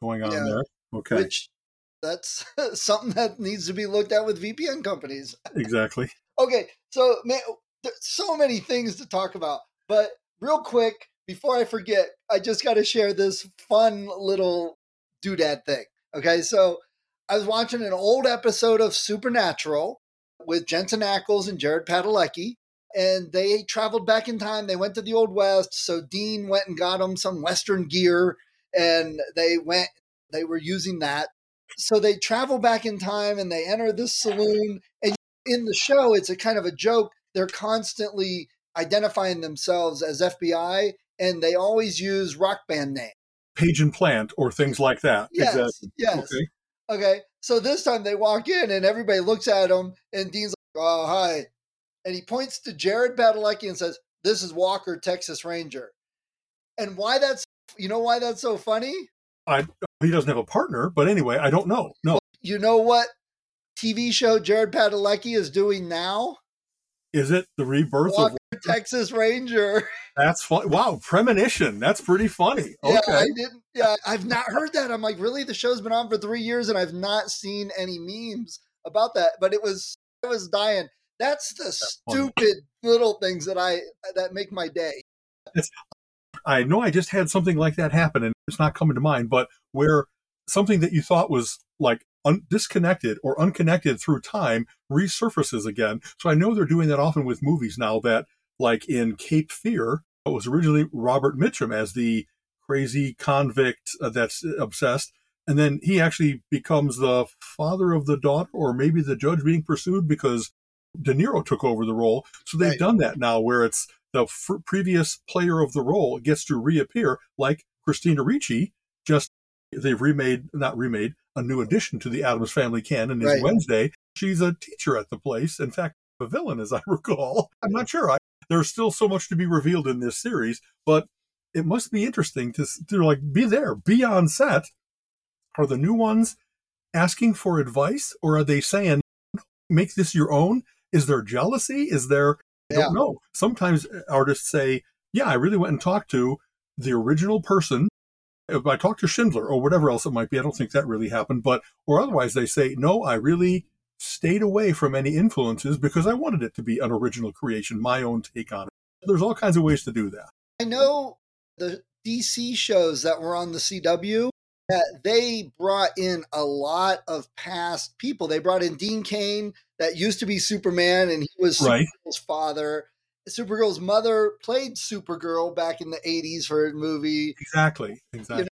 Going on Yeah. there. Okay, Which that's something that needs to be looked at with VPN companies. exactly. Okay, so man, there's so many things to talk about, but real quick before I forget, I just got to share this fun little doodad thing. Okay, so I was watching an old episode of Supernatural with Jensen Ackles and Jared Padalecki, and they traveled back in time. They went to the Old West, so Dean went and got them some Western gear, and they went. They were using that. So they travel back in time and they enter this saloon. And in the show, it's a kind of a joke. They're constantly identifying themselves as FBI, and they always use rock band name. Page and plant or things like that. Yes, Exactly. yes. Okay. Okay. So this time they walk in and everybody looks at him, and Dean's like, "Oh, hi," and he points to Jared Padalecki and says, "This is Walker, Texas Ranger." And why that's you know why that's so funny? I he doesn't have a partner, but anyway, I don't know. No, You know what TV show Jared Padalecki is doing now? is it the rebirth Walker, of? Texas Ranger. That's fun. Wow, premonition. That's pretty funny. Yeah, I didn't. Yeah, I've not heard that. I'm like, really? The show's been on for three years, and I've not seen any memes about that. But it was, I was dying. That's the funny. stupid little things that I that make my day. I know I just had something like that happen, and it's not coming to mind, but where something that you thought was like un- disconnected or unconnected through time resurfaces again. So I know they're doing that often with movies now. That like in Cape Fear, it was originally Robert Mitchum as the crazy convict uh, that's obsessed. And then he actually becomes the father of the daughter, or maybe the judge being pursued because De Niro took over the role. So they've Right. done that now, where it's the f- previous player of the role gets to reappear, like Christina Ricci. Just they've remade, not remade, a new addition to the Addams Family canon is Right. Wednesday. She's a teacher at the place. In fact, a villain, as I recall. I'm not sure. I, there's still so much to be revealed in this series, but it must be interesting to, to like be there, be on set. Are the new ones asking for advice, or are they saying, "Make this your own"? Is there jealousy? Is there I Yeah. don't know. Sometimes uh, artists say, "Yeah, I really went and talked to the original person. If I talked to Schindler or whatever else it might be, I don't think that really happened." But or otherwise, they say, "No, I really stayed away from any influences because I wanted it to be an original creation, my own take on it." There's all kinds of ways to do that. I know the DC shows that were on the CW that they brought in a lot of past people. They brought in Dean Cain that used to be Superman and he was Right. Supergirl's father. Supergirl's mother played Supergirl back in the 80s for a movie. Exactly. Exactly.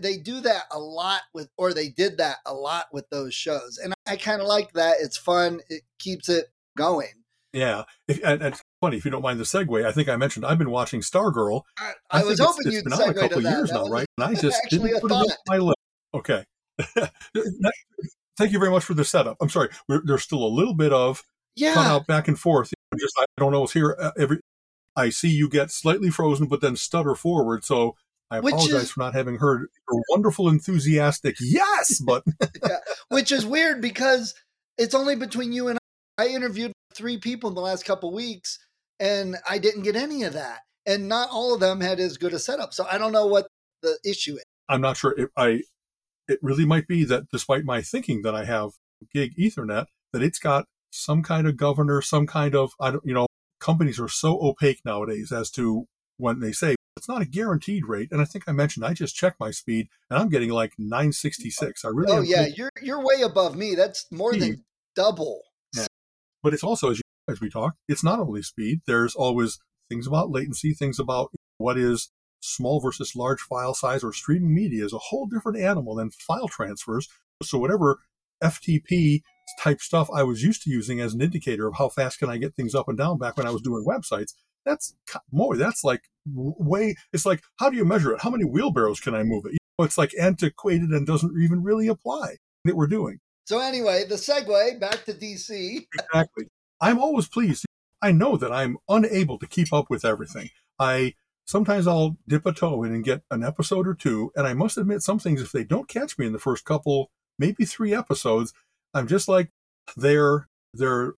They do that a lot with, or they did that a lot with those shows. And I kind of like that. It's fun, it keeps it going. yeah. If, and, and it's funny if you don't mind the segue. I think I mentioned I've been watching Stargirl I, I, think was it's- hoping it's you'd been out a segue to couple that. years That now, was right? And I just didn't a put it on my list. Okay. Thank you very much for the setup. I'm sorry. We're, there's still a little bit of Yeah. cut out back and forth. Just I don't know what's here. Uh, Every I see you get slightly frozen, but then stutter forward. So I apologize is- for not having heard your wonderful, enthusiastic yes. But which is weird because it's only between you and I. I interviewed three people in the last couple weeks, and I didn't get any of that. And not all of them had as good a setup. So I don't know what the issue is. I'm not sure. If I it really might be that despite my thinking that I have gig Ethernet, that it's got some kind of governor, some kind of I don't you know companies are so opaque nowadays as to when they say it's not a guaranteed rate. And I think I mentioned I just checked my speed and I'm getting like 966. I really Oh yeah, you're you're way above me. That's more Speed. than double. but it's also as you, as we talk, it's not only speed. There's always things about latency, things about what is small versus large file size or streaming media is a whole different animal than file transfers. So whatever FTP type stuff I was used to using as an indicator of how fast can I get things up and down back when I was doing websites, that's more, that's like way, it's like, how do you measure it? How many wheelbarrows can I move it? You know, it's like antiquated and doesn't even really apply that we're doing. So anyway, the segue back to DC. exactly. I'm always pleased. I know that I'm unable to keep up with everything. I sometimes I'll dip a toe in and get an episode or two, and I must admit some things if they don't catch me in the first couple, maybe three episodes, I'm just like they're they're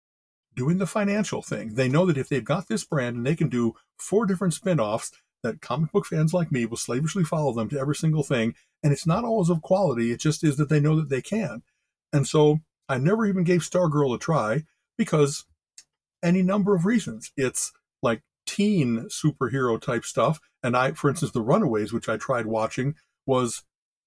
doing the financial thing. They know that if they've got this brand and they can do four different spin-offs that comic book fans like me will slavishly follow them to every single thing, and it's not always of quality, it just is that they know that they can. And so I never even gave Stargirl a try because any number of reasons. It's like teen superhero type stuff. And I, for instance, The Runaways, which I tried watching, was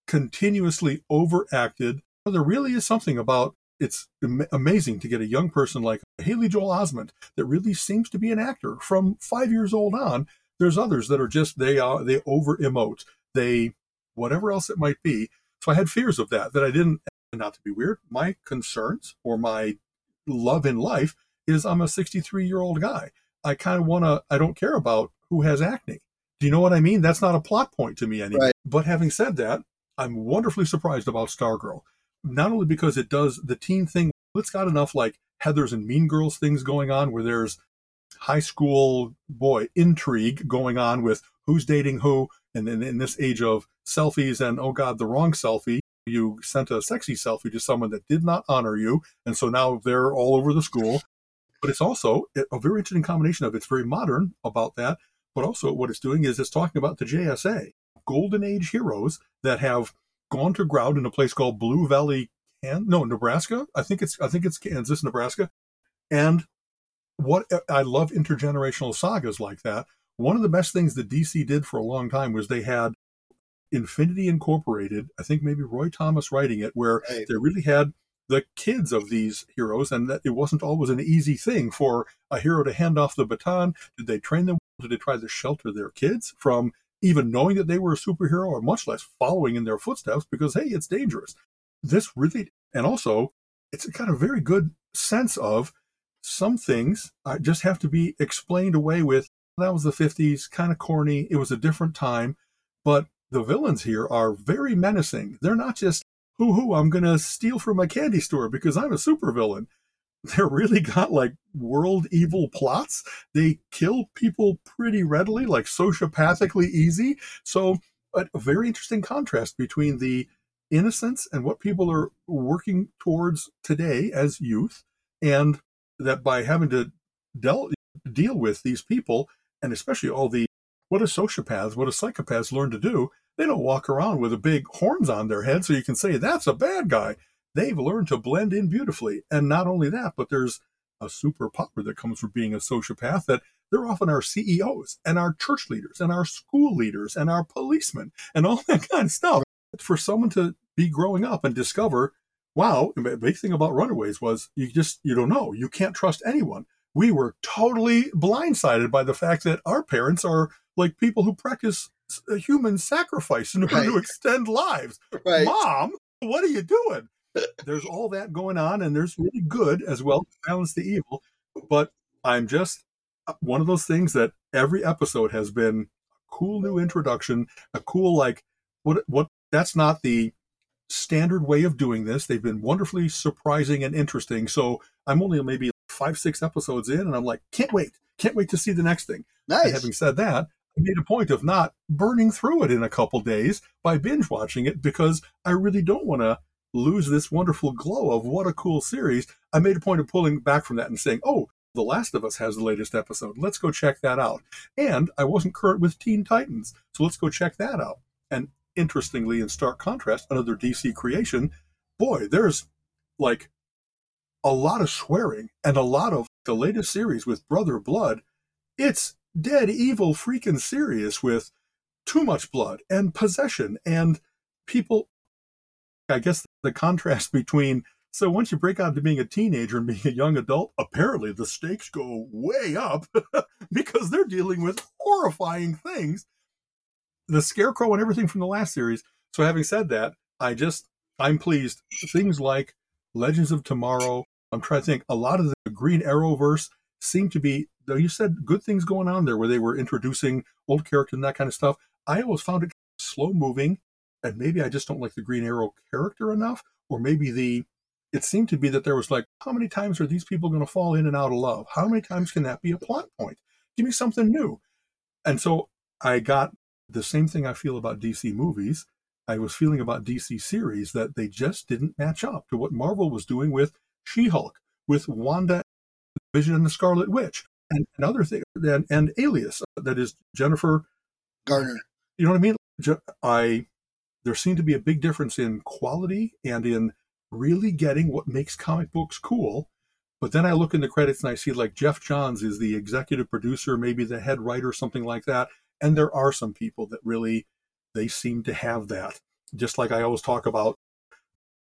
continuously overacted. There really is something about it's amazing to get a young person like Haley Joel Osment that really seems to be an actor from five years old on. There's others that are just they are they over emote they whatever else it might be. So I had fears of that that I didn't. Not to be weird, my concerns or my love in life is I'm a 63 year old guy. I kind of want to. I don't care about who has acne. Do you know what I mean? That's not a plot point to me anymore. Right. But having said that, I'm wonderfully surprised about Stargirl not only because it does the teen thing, it's got enough like Heathers and Mean Girls things going on where there's high school boy intrigue going on with who's dating who. And then in this age of selfies and oh God, the wrong selfie, you sent a sexy selfie to someone that did not honor you. And so now they're all over the school. But it's also a very interesting combination of it's very modern about that. But also what it's doing is it's talking about the JSA, golden age heroes that have gone to ground in a place called Blue Valley, Can no Nebraska. I think it's I think it's Kansas, Nebraska. And what I love intergenerational sagas like that. One of the best things that DC did for a long time was they had Infinity Incorporated. I think maybe Roy Thomas writing it, where right. they really had the kids of these heroes, and that it wasn't always an easy thing for a hero to hand off the baton. Did they train them? Did they try to shelter their kids from even knowing that they were a superhero or much less following in their footsteps because, hey, it's dangerous. This really, and also, it's got a very good sense of some things uh, just have to be explained away with. That was the 50s, kind of corny. It was a different time. But the villains here are very menacing. They're not just, hoo hoo, I'm going to steal from a candy store because I'm a supervillain they're really got like world evil plots. They kill people pretty readily, like sociopathically easy. So, a, a very interesting contrast between the innocence and what people are working towards today as youth, and that by having to del- deal with these people, and especially all the what a sociopaths, what a psychopaths learn to do, they don't walk around with a big horns on their head so you can say that's a bad guy they've learned to blend in beautifully. And not only that, but there's a superpower that comes from being a sociopath that they're often our CEOs and our church leaders and our school leaders and our policemen and all that kind of stuff. For someone to be growing up and discover, wow, the big thing about runaways was you just, you don't know. You can't trust anyone. We were totally blindsided by the fact that our parents are like people who practice human sacrifice in order right. to extend lives. Right. Mom, what are you doing? there's all that going on, and there's really good as well to balance the evil. But I'm just uh, one of those things that every episode has been a cool new introduction, a cool like what what that's not the standard way of doing this. They've been wonderfully surprising and interesting. So I'm only maybe five, six episodes in, and I'm like, can't wait, can't wait to see the next thing. Nice. And having said that, made a point of not burning through it in a couple days by binge watching it because I really don't want to lose this wonderful glow of what a cool series. I made a point of pulling back from that and saying, oh, The Last of Us has the latest episode. Let's go check that out. And I wasn't current with Teen Titans, so let's go check that out. And interestingly, in stark contrast, another DC creation, boy, there's like a lot of swearing and a lot of the latest series with Brother Blood. It's dead evil freaking serious with too much blood and possession and people I guess the contrast between so once you break out to being a teenager and being a young adult, apparently the stakes go way up because they're dealing with horrifying things. The scarecrow and everything from the last series. So having said that, I just I'm pleased. Things like Legends of Tomorrow. I'm trying to think. A lot of the Green arrow verse seem to be. You said good things going on there, where they were introducing old characters and that kind of stuff. I always found it slow moving, and maybe I just don't like the Green Arrow character enough, or maybe the. It seemed to be that there was like, how many times are these people going to fall in and out of love? How many times can that be a plot point? Give me something new. And so I got the same thing I feel about DC movies. I was feeling about DC series that they just didn't match up to what Marvel was doing with She Hulk, with Wanda, Vision, and the Scarlet Witch, and, and other things, and, and Alias, uh, that is Jennifer Garner. You know what I mean? I there seemed to be a big difference in quality and in really getting what makes comic books cool. But then I look in the credits and I see like Geoff Johns is the executive producer, maybe the head writer, something like that. And there are some people that really they seem to have that. Just like I always talk about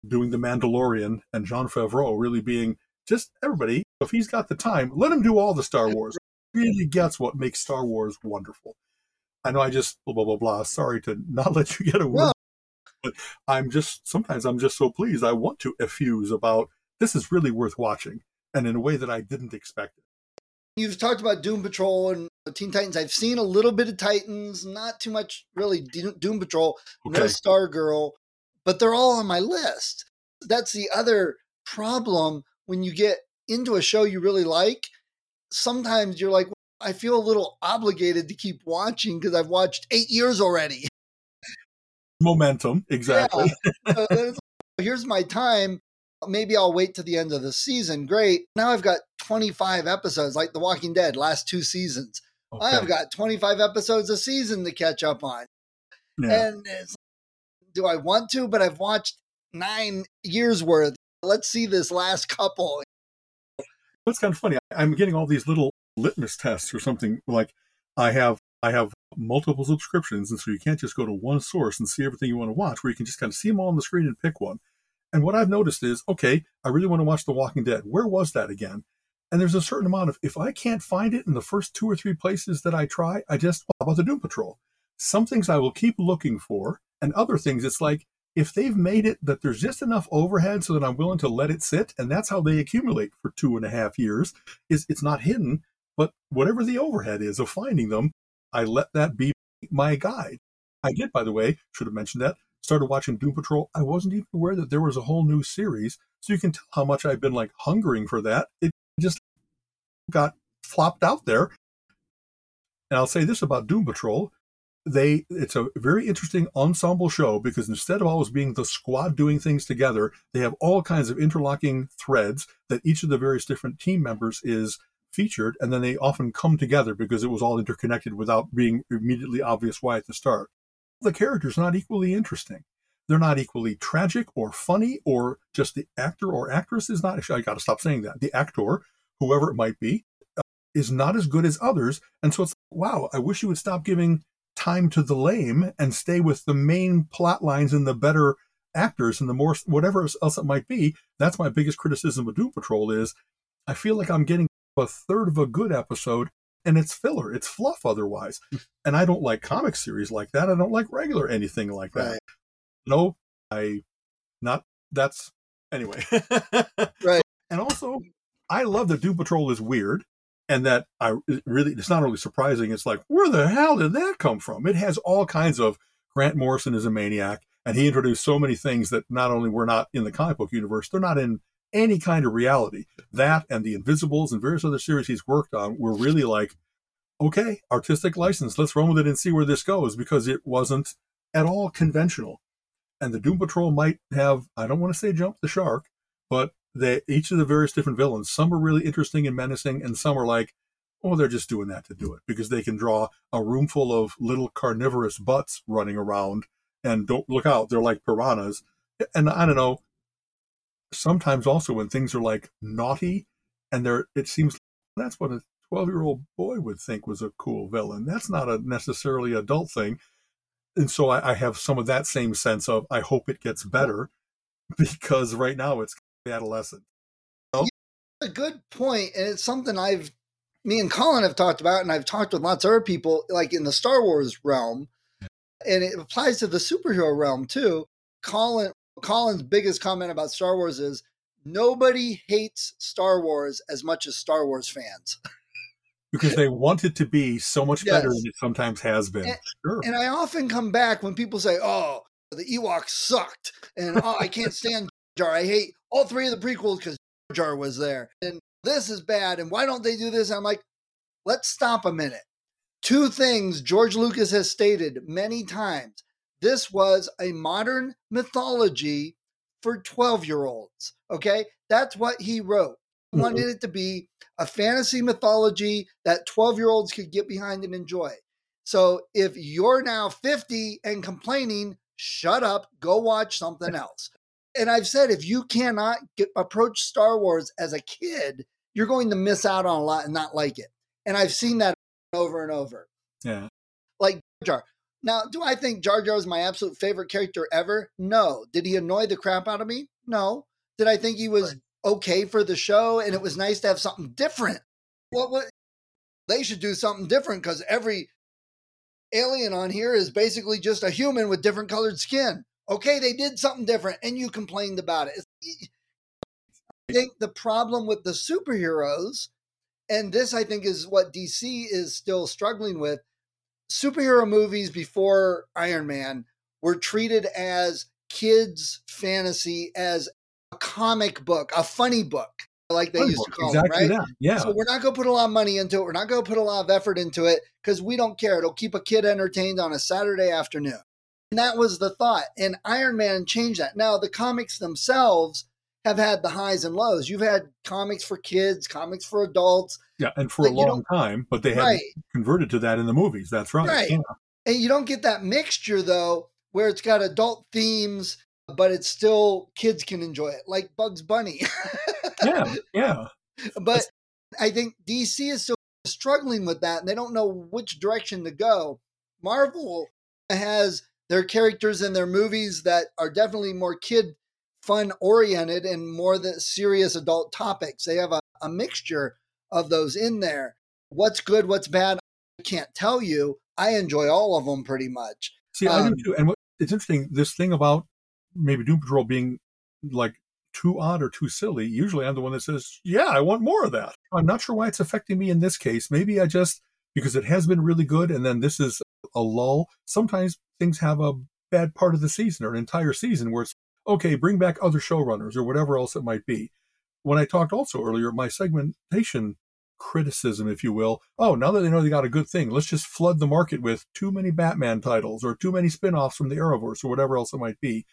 doing the Mandalorian and Jon Favreau really being just everybody. If he's got the time, let him do all the Star Wars. Really gets what makes Star Wars wonderful. I know I just blah blah blah blah. Sorry to not let you get a word, but I'm just sometimes I'm just so pleased. I want to effuse about this is really worth watching, and in a way that I didn't expect it. You've talked about Doom Patrol and Teen Titans. I've seen a little bit of Titans, not too much really. Doom Patrol, okay. no Stargirl, but they're all on my list. That's the other problem when you get into a show you really like. Sometimes you're like, I feel a little obligated to keep watching because I've watched eight years already. Momentum, exactly. Yeah. here's my time. Maybe I'll wait to the end of the season. Great. Now I've got 25 episodes, like The Walking Dead, last two seasons. Okay. I have got 25 episodes a season to catch up on. Yeah. And do I want to? But I've watched nine years worth. Let's see this last couple. It's kind of funny. I'm getting all these little litmus tests or something like I have I have multiple subscriptions, and so you can't just go to one source and see everything you want to watch, where you can just kind of see them all on the screen and pick one. And what I've noticed is, okay, I really want to watch The Walking Dead. Where was that again? And there's a certain amount of if I can't find it in the first two or three places that I try, I just how about the Doom Patrol? Some things I will keep looking for, and other things it's like if they've made it that there's just enough overhead so that I'm willing to let it sit, and that's how they accumulate for two and a half years, is it's not hidden. But whatever the overhead is of finding them, I let that be my guide. I did, by the way, should have mentioned that. Started watching Doom Patrol. I wasn't even aware that there was a whole new series. So you can tell how much I've been like hungering for that. It just got flopped out there. And I'll say this about Doom Patrol. They it's a very interesting ensemble show because instead of always being the squad doing things together, they have all kinds of interlocking threads that each of the various different team members is featured, and then they often come together because it was all interconnected without being immediately obvious why at the start. The characters not equally interesting. They're not equally tragic or funny, or just the actor or actress is not. I got to stop saying that. The actor, whoever it might be, uh, is not as good as others, and so it's wow. I wish you would stop giving time to the lame and stay with the main plot lines and the better actors and the more whatever else it might be. That's my biggest criticism of Doom Patrol is I feel like I'm getting a third of a good episode and it's filler. It's fluff otherwise. Hmm. and I don't like comic series like that. I don't like regular anything like that. Right. No, I not that's anyway. right. And also I love that Doom Patrol is weird and that I really it's not really surprising. It's like, where the hell did that come from? It has all kinds of Grant Morrison is a maniac, and he introduced so many things that not only were not in the comic book universe, they're not in any kind of reality. That and the Invisibles and various other series he's worked on were really like, okay, artistic license, let's run with it and see where this goes because it wasn't at all conventional. And the Doom Patrol might have, I don't want to say jump the shark, but they, each of the various different villains, some are really interesting and menacing, and some are like, oh, they're just doing that to do it because they can draw a room full of little carnivorous butts running around and don't look out, they're like piranhas. And I don't know, sometimes also when things are like naughty and there it seems that's what a 12 year old boy would think was a cool villain. That's not a necessarily adult thing. And so I, I, have some of that same sense of i hope it gets better because right now it's adolescent you know? a good point and it's something i've me and colin have talked about and i've talked with lots of other people like in the star wars realm and it applies to the superhero realm too colin Colin's biggest comment about Star Wars is nobody hates Star Wars as much as Star Wars fans. because they want it to be so much better yes. than it sometimes has been. And, sure. and I often come back when people say, "Oh, the Ewoks sucked," and "Oh, I can't stand Jar. I hate all three of the prequels because George Jar was there." And this is bad. And why don't they do this? I'm like, let's stop a minute. Two things George Lucas has stated many times. This was a modern mythology for 12 year olds. Okay. That's what he wrote. He mm-hmm. wanted it to be a fantasy mythology that 12 year olds could get behind and enjoy. So if you're now 50 and complaining, shut up, go watch something else. And I've said if you cannot get, approach Star Wars as a kid, you're going to miss out on a lot and not like it. And I've seen that over and over. Yeah. Like Jar. Jar. Now, do I think Jar Jar is my absolute favorite character ever? No. Did he annoy the crap out of me? No. Did I think he was okay for the show and it was nice to have something different? What well, they should do something different because every alien on here is basically just a human with different colored skin. Okay, they did something different and you complained about it. I think the problem with the superheroes, and this I think is what DC is still struggling with, superhero movies before Iron Man were treated as kids' fantasy, as a comic book, a funny book, like they funny used to call exactly it, right? That. Yeah. So we're not going to put a lot of money into it. We're not going to put a lot of effort into it because we don't care. It'll keep a kid entertained on a Saturday afternoon. And that was the thought. And Iron Man changed that. Now, the comics themselves have had the highs and lows. You've had comics for kids, comics for adults. Yeah, and for a long time, but they have right. converted to that in the movies. That's right. Right. Yeah. And you don't get that mixture though, where it's got adult themes, but it's still kids can enjoy it, like Bugs Bunny. yeah, yeah. But That's... I think DC is still struggling with that, and they don't know which direction to go. Marvel has their characters in their movies that are definitely more kid fun oriented and more the serious adult topics. They have a, a mixture of those in there. What's good, what's bad, I can't tell you. I enjoy all of them pretty much. See, um, I do um, too. And what, it's interesting, this thing about maybe Doom Patrol being like too odd or too silly. Usually I'm the one that says, yeah, I want more of that. I'm not sure why it's affecting me in this case. Maybe I just, because it has been really good and then this is a lull. Sometimes things have a bad part of the season or an entire season where it's okay, bring back other showrunners or whatever else it might be. When I talked also earlier, my segmentation criticism, if you will, oh, now that they know they got a good thing, let's just flood the market with too many Batman titles or too many spin offs from the Arrowverse or whatever else it might be.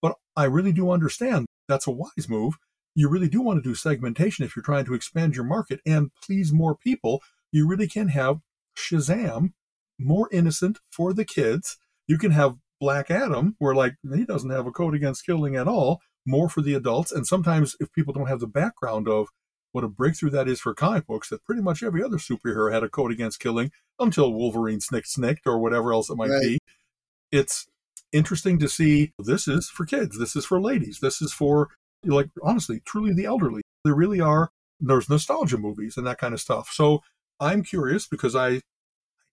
But I really do understand that's a wise move. You really do want to do segmentation if you're trying to expand your market and please more people. You really can have Shazam more innocent for the kids. You can have Black Adam, where like he doesn't have a code against killing at all, more for the adults. And sometimes if people don't have the background of what a breakthrough that is for comic books, that pretty much every other superhero had a code against killing until Wolverine snicked snicked or whatever else it might right. be. It's interesting to see this is for kids, this is for ladies, this is for like honestly, truly the elderly. There really are there's nostalgia movies and that kind of stuff. So I'm curious because I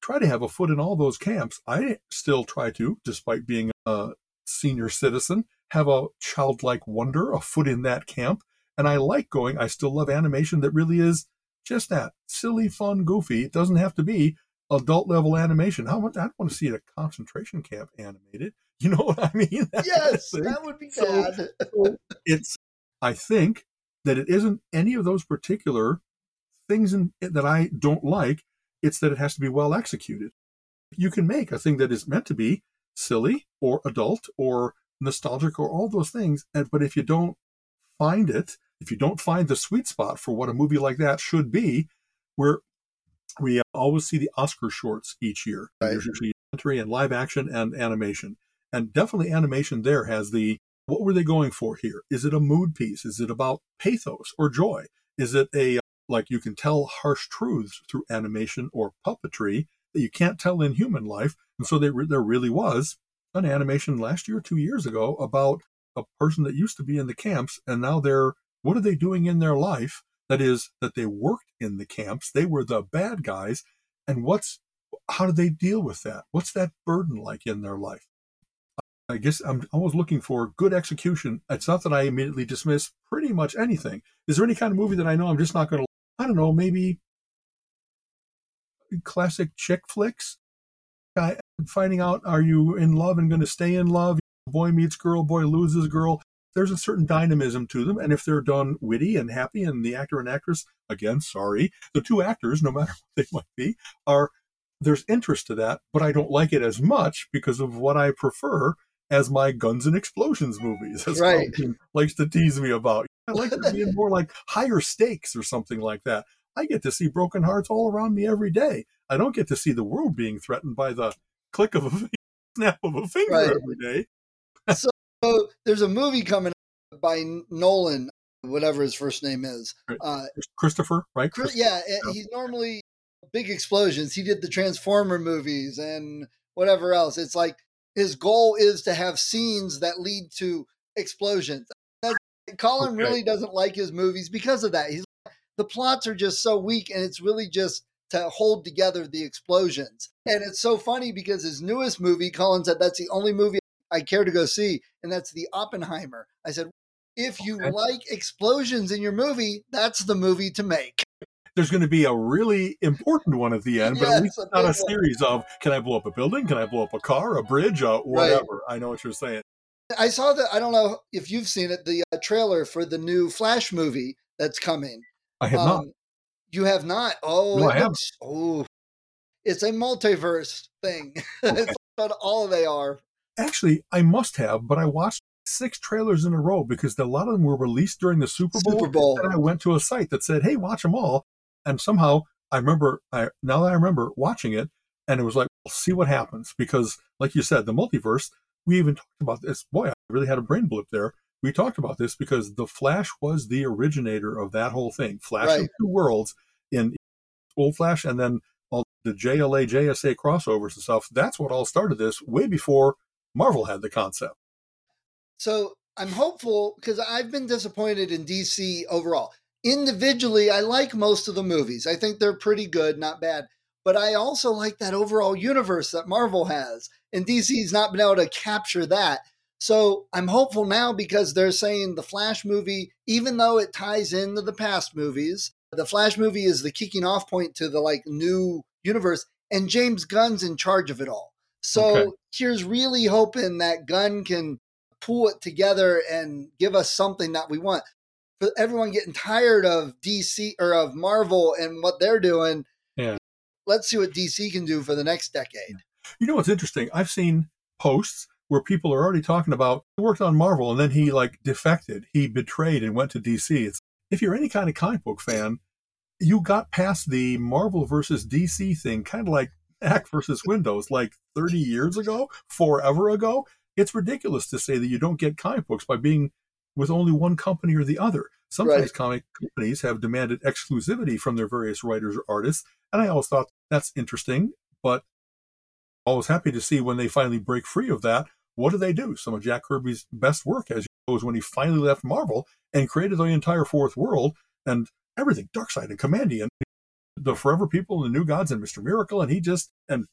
try to have a foot in all those camps. I still try to, despite being a senior citizen, have a childlike wonder, a foot in that camp. And I like going, I still love animation that really is just that silly, fun, goofy. It doesn't have to be adult level animation. How much I don't want to see a concentration camp animated. You know what I mean? That yes, that would be bad. so it's, I think that it isn't any of those particular things in, that I don't like. It's that it has to be well executed. You can make a thing that is meant to be silly or adult or nostalgic or all those things. But if you don't find it, if you don't find the sweet spot for what a movie like that should be, where we always see the Oscar shorts each year. Right. There's usually entry and live action and animation. And definitely animation there has the what were they going for here? Is it a mood piece? Is it about pathos or joy? Is it a like you can tell harsh truths through animation or puppetry that you can't tell in human life. And so they, there really was an animation last year, two years ago, about a person that used to be in the camps and now they're, what are they doing in their life? That is, that they worked in the camps. They were the bad guys. And what's, how do they deal with that? What's that burden like in their life? I guess I'm always looking for good execution. It's not that I immediately dismiss pretty much anything. Is there any kind of movie that I know I'm just not going to? I don't know, maybe classic chick flicks. I, finding out are you in love and going to stay in love? Boy meets girl, boy loses girl. There's a certain dynamism to them, and if they're done witty and happy, and the actor and actress, again, sorry, the two actors, no matter what they might be, are there's interest to that, but I don't like it as much because of what I prefer as my guns and explosions movies. As right. likes to tease me about. I like it being more like higher stakes or something like that. I get to see broken hearts all around me every day. I don't get to see the world being threatened by the click of a snap of a finger right. every day. so, so, there's a movie coming by Nolan, whatever his first name is. Uh, Christopher, right? Christopher. Yeah, yeah, he's normally big explosions. He did the Transformer movies and whatever else. It's like his goal is to have scenes that lead to explosions. Colin okay. really doesn't like his movies because of that. He's the plots are just so weak and it's really just to hold together the explosions. And it's so funny because his newest movie, Colin said that's the only movie I care to go see, and that's the Oppenheimer. I said, if you okay. like explosions in your movie, that's the movie to make. There's going to be a really important one at the end, but yes, at least it's not a series of can I blow up a building? Can I blow up a car, a bridge, uh, whatever. Right. I know what you're saying. I saw the, I don't know if you've seen it, the uh, trailer for the new Flash movie that's coming. I have um, not. You have not? Oh, no, I have. Oh, it's a multiverse thing. Okay. it's what all they are. Actually, I must have, but I watched six trailers in a row because a lot of them were released during the Super Bowl. Super Bowl. And I went to a site that said, "Hey, watch them all." And somehow I remember, I now that I remember watching it, and it was like, we'll see what happens because, like you said, the multiverse. We even talked about this. Boy, I really had a brain blip there we talked about this because the Flash was the originator of that whole thing. Flash right. of two worlds in old Flash and then all the JLA, JSA crossovers and stuff. That's what all started this way before Marvel had the concept. So I'm hopeful because I've been disappointed in DC overall. Individually, I like most of the movies. I think they're pretty good, not bad. But I also like that overall universe that Marvel has. And DC's not been able to capture that. So I'm hopeful now because they're saying the Flash movie, even though it ties into the past movies, the Flash movie is the kicking off point to the like new universe, and James Gunn's in charge of it all. So okay. here's really hoping that Gunn can pull it together and give us something that we want. For everyone getting tired of DC or of Marvel and what they're doing. Let's see what DC can do for the next decade. You know what's interesting? I've seen posts where people are already talking about he worked on Marvel and then he like defected, he betrayed and went to DC. It's, if you're any kind of comic book fan, you got past the Marvel versus DC thing, kind of like Mac versus Windows, like 30 years ago, forever ago. It's ridiculous to say that you don't get comic books by being with only one company or the other. Sometimes right. comic companies have demanded exclusivity from their various writers or artists, and I always thought that's interesting, but I was happy to see when they finally break free of that what do they do? Some of Jack Kirby's best work, as you know, was when he finally left Marvel and created the entire fourth world and everything, Darkseid and Kamandi and the Forever People and the New Gods and Mr. Miracle. And he just, and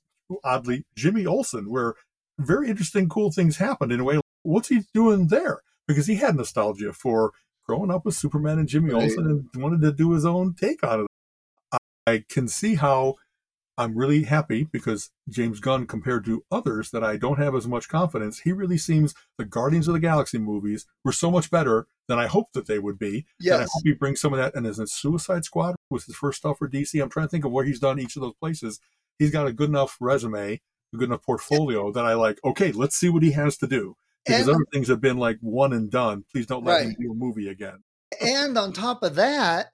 oddly, Jimmy Olsen, where very interesting, cool things happened in a way. What's he doing there? Because he had nostalgia for growing up with Superman and Jimmy right. Olsen and wanted to do his own take on it. I can see how I'm really happy because James Gunn, compared to others that I don't have as much confidence, he really seems the Guardians of the Galaxy movies were so much better than I hoped that they would be. Yes. And I hope he brings some of that. And as in Suicide Squad was his first stuff for DC. I'm trying to think of where he's done each of those places. He's got a good enough resume, a good enough portfolio that I like, okay, let's see what he has to do. Because and, other things have been like one and done. Please don't let right. him do a movie again. And on top of that,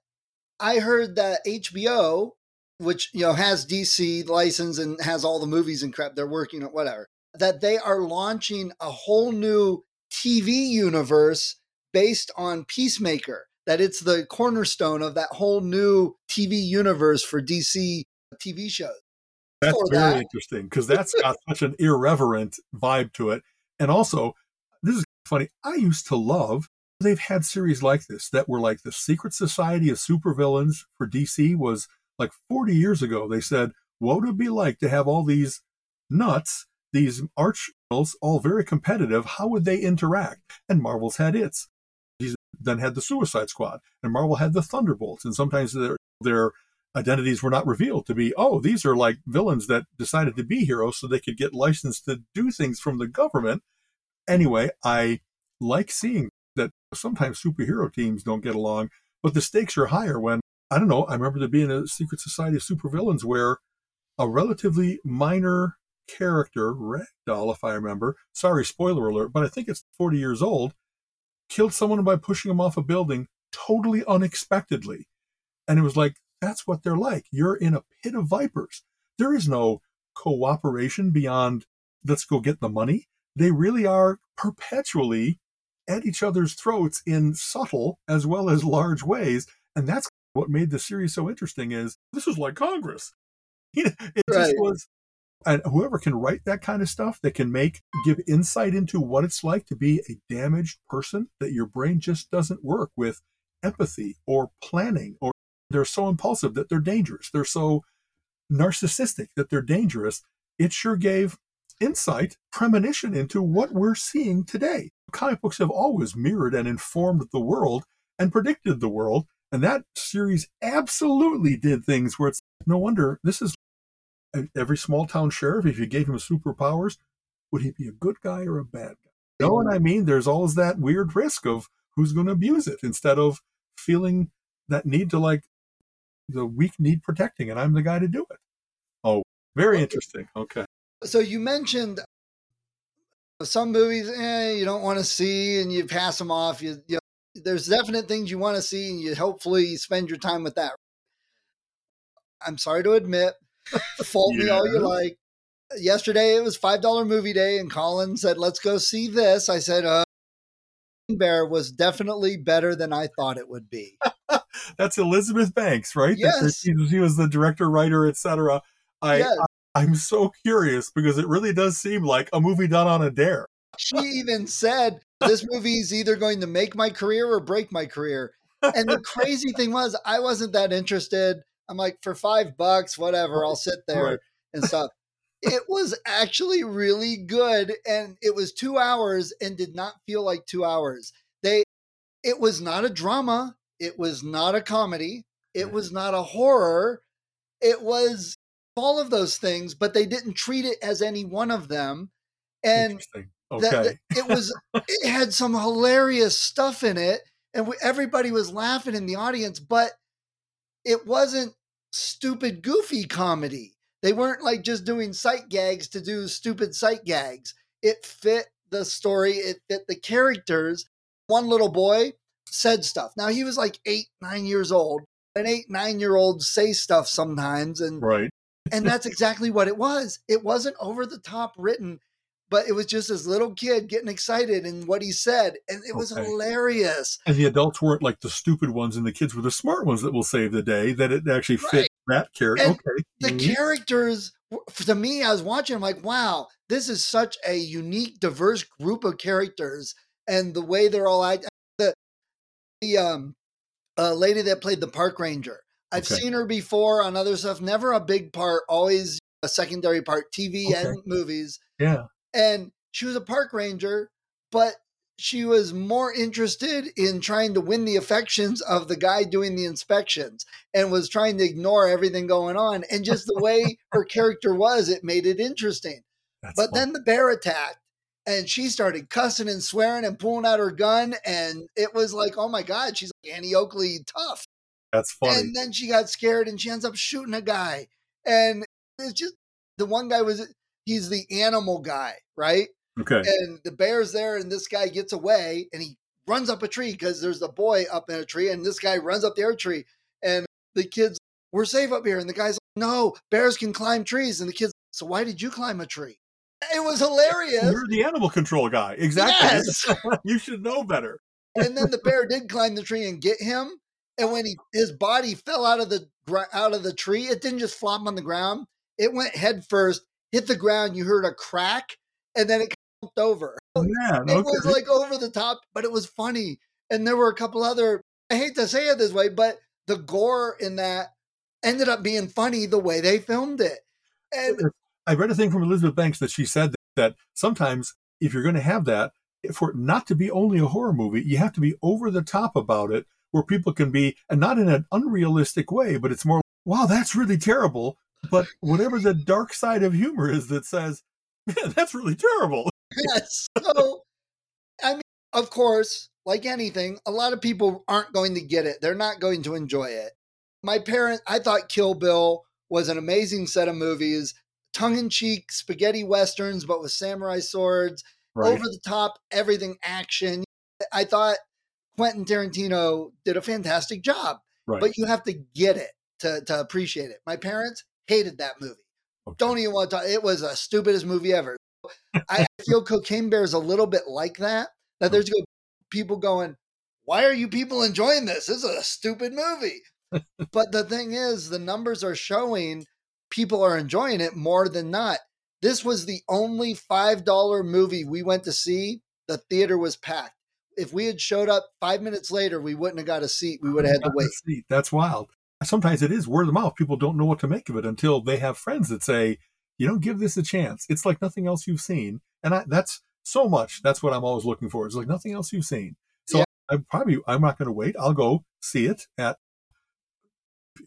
I heard that HBO which you know has DC license and has all the movies and crap they're working on whatever that they are launching a whole new TV universe based on Peacemaker that it's the cornerstone of that whole new TV universe for DC TV shows. That's very that. interesting because that's got such an irreverent vibe to it. And also, this is funny. I used to love they've had series like this that were like the Secret Society of Supervillains for DC was like 40 years ago, they said, what would it be like to have all these nuts, these arch all very competitive. How would they interact? And Marvel's had its. Then had the Suicide Squad, and Marvel had the Thunderbolts, and sometimes their their identities were not revealed to be, oh, these are like villains that decided to be heroes so they could get licensed to do things from the government. Anyway, I like seeing that sometimes superhero teams don't get along, but the stakes are higher when, I don't know, I remember there being a secret society of supervillains where a relatively minor character, Ragdoll, if I remember, sorry, spoiler alert, but I think it's 40 years old, killed someone by pushing him off a building totally unexpectedly. And it was like, that's what they're like. You're in a pit of vipers. There is no cooperation beyond let's go get the money. They really are perpetually at each other's throats in subtle as well as large ways. And that's what made the series so interesting is this is like Congress. it right. just was and whoever can write that kind of stuff that can make give insight into what it's like to be a damaged person that your brain just doesn't work with empathy or planning or they're so impulsive that they're dangerous. They're so narcissistic that they're dangerous. It sure gave insight, premonition into what we're seeing today. Comic books have always mirrored and informed the world and predicted the world. And that series absolutely did things where it's no wonder this is every small town sheriff. If you gave him superpowers, would he be a good guy or a bad guy? You know what I mean? There's always that weird risk of who's going to abuse it instead of feeling that need to like the weak need protecting, and I'm the guy to do it. Oh, very interesting. Okay. So you mentioned some movies eh, you don't want to see, and you pass them off. You, you know, there's definite things you want to see, and you hopefully spend your time with that. I'm sorry to admit, fault yeah. me all you like. Yesterday it was five dollar movie day, and Colin said, "Let's go see this." I said, uh, "Bear was definitely better than I thought it would be." That's Elizabeth Banks, right? Yes. She, she was the director, writer, etc. I, yes. I I'm so curious because it really does seem like a movie done on a dare. She even said this movie is either going to make my career or break my career. And the crazy thing was, I wasn't that interested. I'm like, for five bucks, whatever, I'll sit there right. and stuff. It was actually really good. And it was two hours and did not feel like two hours. They, it was not a drama. It was not a comedy. It was not a horror. It was all of those things, but they didn't treat it as any one of them. And okay. That, it was it had some hilarious stuff in it, and we, everybody was laughing in the audience, but it wasn't stupid, goofy comedy. They weren't like just doing sight gags to do stupid sight gags. It fit the story. It fit the characters. One little boy said stuff. Now he was like eight, nine years old. An eight, nine year old say stuff sometimes, and right, and that's exactly what it was. It wasn't over the top written, but it was just this little kid getting excited in what he said, and it was okay. hilarious. And the adults weren't like the stupid ones, and the kids were the smart ones that will save the day. That it actually fit right. that character. And okay, the mm-hmm. characters to me, I was watching. I'm like, wow, this is such a unique, diverse group of characters, and the way they're all the um uh, lady that played the park ranger. I've okay. seen her before on other stuff. Never a big part, always a secondary part, TV okay. and movies. Yeah. And she was a park ranger, but she was more interested in trying to win the affections of the guy doing the inspections and was trying to ignore everything going on. And just the way her character was, it made it interesting. That's but then the bear attacked and she started cussing and swearing and pulling out her gun and it was like oh my god she's like annie oakley tough. That's funny. And then she got scared and she ends up shooting a guy and it's just the one guy was he's the animal guy right? Okay. And the bear's there and this guy gets away and he runs up a tree because there's a boy up in a tree and this guy runs up the other tree and the kids we're safe up here and the guy's like no bears can climb trees and the kids so why did you climb a tree it was hilarious. You're the animal control guy. Exactly. Yes. you should know better. and then the bear did climb the tree and get him. And when he his body fell out of the out of the tree, it didn't just flop on the ground. It went head first, hit the ground. You heard a crack, and then it jumped over. Oh, man, it was like over the top, but it was funny. And there were a couple other. I hate to say it this way, but the gore in that ended up being funny the way they filmed it. And I read a thing from Elizabeth Banks that she said that sometimes if you're going to have that, for it not to be only a horror movie, you have to be over the top about it where people can be, and not in an unrealistic way, but it's more, wow, that's really terrible. But whatever the dark side of humor is that says, man, that's really terrible. Yes. So, I mean, of course, like anything, a lot of people aren't going to get it. They're not going to enjoy it. My parent, I thought Kill Bill was an amazing set of movies, tongue in cheek spaghetti westerns, but with samurai swords, right. over the top, everything action. I thought Quentin Tarantino did a fantastic job, right. but you have to get it to, to appreciate it. My parents hated that movie. Okay. Don't even want to talk. It was the stupidest movie ever. I feel Cocaine Bear is a little bit like that. That oh. there's people going, "Why are you people enjoying this? This is a stupid movie." but the thing is, the numbers are showing people are enjoying it more than not. This was the only five dollar movie we went to see. The theater was packed. If we had showed up five minutes later, we wouldn't have got a seat. We would have had to wait. That's wild. Sometimes it is word of mouth. People don't know what to make of it until they have friends that say, "You don't give this a chance. It's like nothing else you've seen." And I, that's so much. That's what I'm always looking for. It's like nothing else you've seen. So yeah. I probably I'm not going to wait. I'll go see it at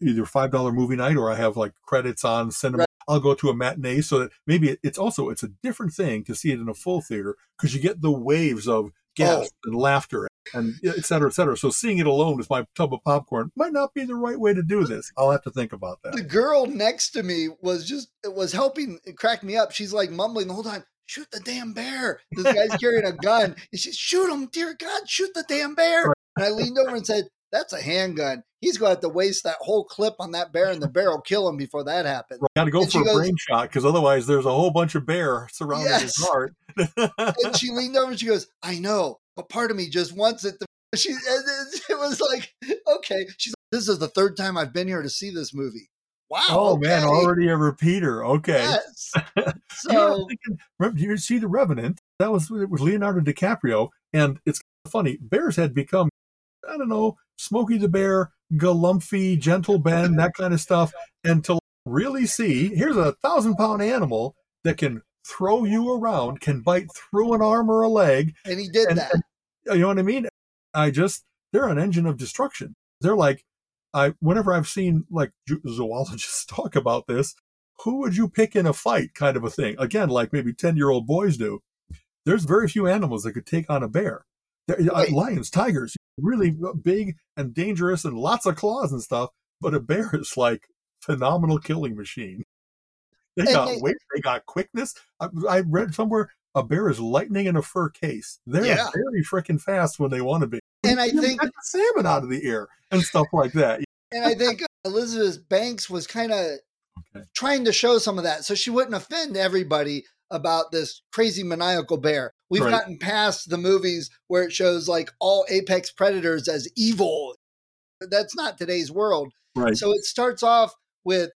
either five dollar movie night or I have like credits on cinema. Right. I'll go to a matinee so that maybe it's also it's a different thing to see it in a full theater because you get the waves of gasp oh. and laughter and et cetera, et cetera. So seeing it alone with my tub of popcorn might not be the right way to do this. I'll have to think about that. The girl next to me was just was helping crack me up. She's like mumbling the whole time shoot the damn bear. This guy's carrying a gun. She's, shoot him, dear God, shoot the damn bear. And I leaned over and said, that's a handgun. He's going to have to waste that whole clip on that bear, and the bear will kill him before that happens. Got to go and for a goes, brain shot because otherwise there's a whole bunch of bear surrounding yes. his heart. and she leaned over and she goes, "I know, but part of me just wants it to." She it was like, okay. She's like, "This is the third time I've been here to see this movie. Wow. Oh okay. man, already a repeater. Okay. Yes. So you, you see the Revenant? That was it was Leonardo DiCaprio, and it's funny. Bears had become, I don't know, Smokey the Bear, Galumphy, Gentle Ben, that kind of stuff, and to really see here's a thousand pound animal that can throw you around, can bite through an arm or a leg, and he did and, that. And, you know what I mean? I just they're an engine of destruction. They're like I whenever I've seen like zoologists talk about this, who would you pick in a fight kind of a thing? Again, like maybe 10 year old boys do. There's very few animals that could take on a bear. Right. Lions, tigers, really big and dangerous and lots of claws and stuff. But a bear is like phenomenal killing machine. They got weight, they got quickness. I, I, read somewhere a bear is lightning in a fur case. They're yeah. very freaking fast when they want to be and I think salmon out of the air and stuff like that. And I think Elizabeth Banks was kind of okay. trying to show some of that, so she wouldn't offend everybody about this crazy maniacal bear. We've right. gotten past the movies where it shows like all apex predators as evil. That's not today's world. Right. So it starts off with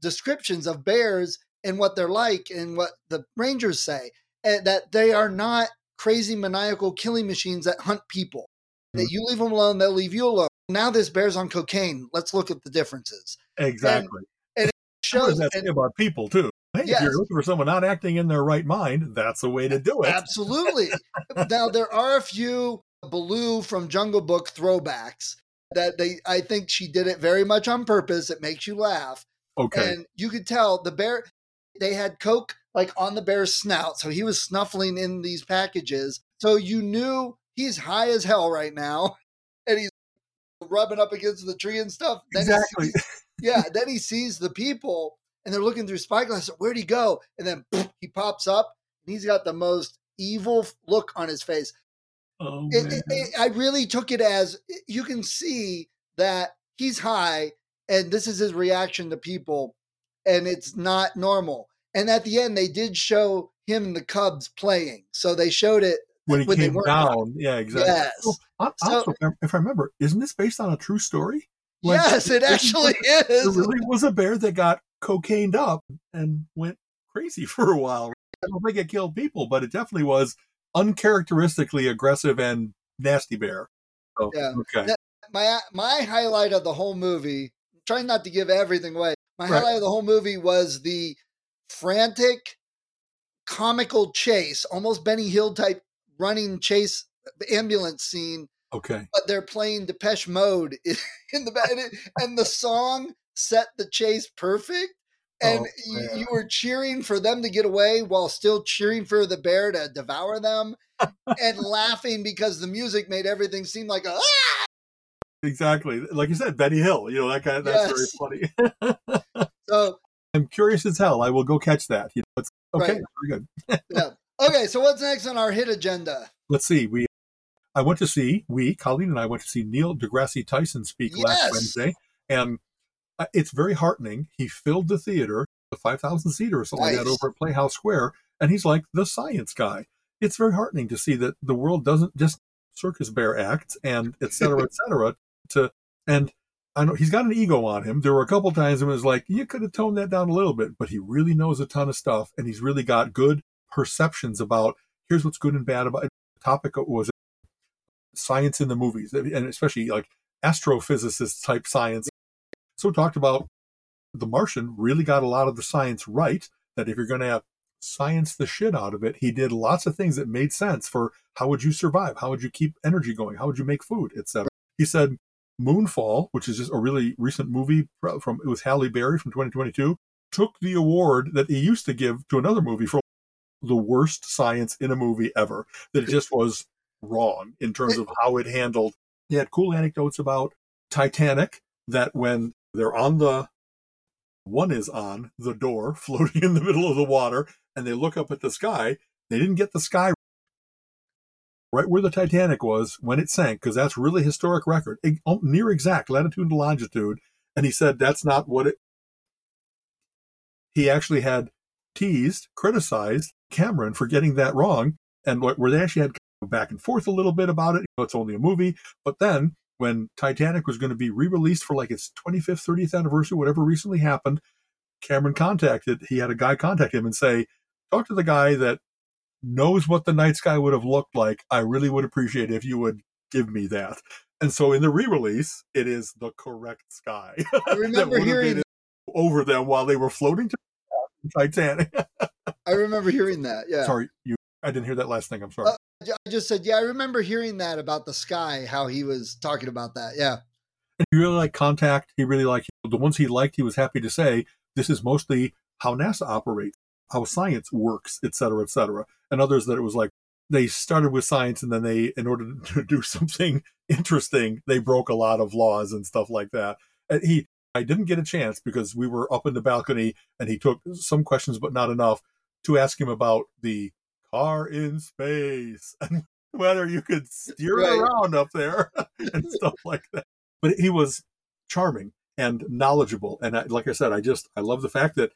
descriptions of bears and what they're like and what the rangers say and that they are not crazy maniacal killing machines that hunt people. That mm-hmm. you leave them alone, they'll leave you alone. Now this bear's on cocaine. Let's look at the differences. Exactly. And, and it shows that and, about people too. Hey, yes. if you're looking for someone not acting in their right mind, that's the way to do it. Absolutely. now there are a few Baloo from Jungle Book throwbacks that they I think she did it very much on purpose. It makes you laugh. Okay. And you could tell the bear they had Coke like on the bear's snout. So he was snuffling in these packages. So you knew he's high as hell right now, and he's rubbing up against the tree and stuff. Then exactly. Sees, yeah. Then he sees the people, and they're looking through spyglass. Where'd he go? And then poof, he pops up, and he's got the most evil look on his face. Oh, it, it, it, I really took it as you can see that he's high, and this is his reaction to people, and it's not normal. And at the end, they did show him the Cubs playing, so they showed it when he when came down. Yeah, exactly. Yes. So, also, if I remember, isn't this based on a true story? Like, yes, it actually is. It really was a bear that got cocained up and went crazy for a while. I don't think it killed people, but it definitely was uncharacteristically aggressive and nasty bear. So, yeah. Okay. My my highlight of the whole movie, trying not to give everything away. My right. highlight of the whole movie was the frantic comical chase, almost Benny Hill type running chase ambulance scene. Okay. But they're playing Depeche Mode in the back, and the song set the chase perfect. And Oh, you, you were cheering for them to get away while still cheering for the bear to devour them and laughing because the music made everything seem like a ah! Exactly. Like you said, Benny Hill. You know that guy. That's Yes. very funny. So I'm curious as hell. I will go catch that. You know, it's okay. Right. Very good. yeah. Okay, so what's next on our hit agenda? Let's see. We, I went to see we Colleen and I went to see Neil deGrasse Tyson speak last Wednesday, and it's very heartening. He filled the theater, the five thousand seater or something like that over at Playhouse Square, and he's like the science guy. It's very heartening to see that the world doesn't just circus bear acts and et cetera, et cetera. To and I know he's got an ego on him. There were a couple times when it was like you could have toned that down a little bit, but he really knows a ton of stuff, and he's really got good perceptions about here's what's good and bad about it. The topic was science in the movies, and especially like astrophysicist type science. So talked about The Martian really got a lot of the science right. That if you're going to science the shit out of it, he did lots of things that made sense for how would you survive, how would you keep energy going, how would you make food, etc. He said Moonfall, which is just a really recent movie from it was Halle Berry from 2022, took the award that he used to give to another movie for the worst science in a movie ever. That it just was wrong in terms of how it handled. He had cool anecdotes about Titanic that when they're on the one is on the door floating in the middle of the water and they look up at the sky, they didn't get the sky right where the Titanic was when it sank, because that's really historic record, e- oh, near exact latitude and longitude. And he said that's not what it. He actually had teased, criticized Cameron for getting that wrong, and where they actually had back and forth a little bit about it. You know, it's only a movie, but then when Titanic was going to be re-released for like its 25th, 30th anniversary, whatever recently happened, Cameron contacted. He had a guy contact him and say, "Talk to the guy that knows what the night sky would have looked like. I really would appreciate if you would give me that." And so in the re-release, it is the correct sky. I remember hearing over them while they were floating to Titanic. I remember hearing that. Yeah. Sorry, you. I didn't hear that last thing. I'm sorry. Uh, I just said, yeah, I remember hearing that about the sky, how he was talking about that. Yeah. And he really liked Contact. He really liked the ones he liked. He was happy to say this is mostly how NASA operates, how science works, et cetera, et cetera. And others that it was like they started with science and then they, in order to do something interesting, they broke a lot of laws and stuff like that. And he, I didn't get a chance because we were up in the balcony and he took some questions, but not enough to ask him about the car in space and whether you could steer Right. it around up there and stuff like that. But he was charming and knowledgeable. And I, like I said, I just, I love the fact that,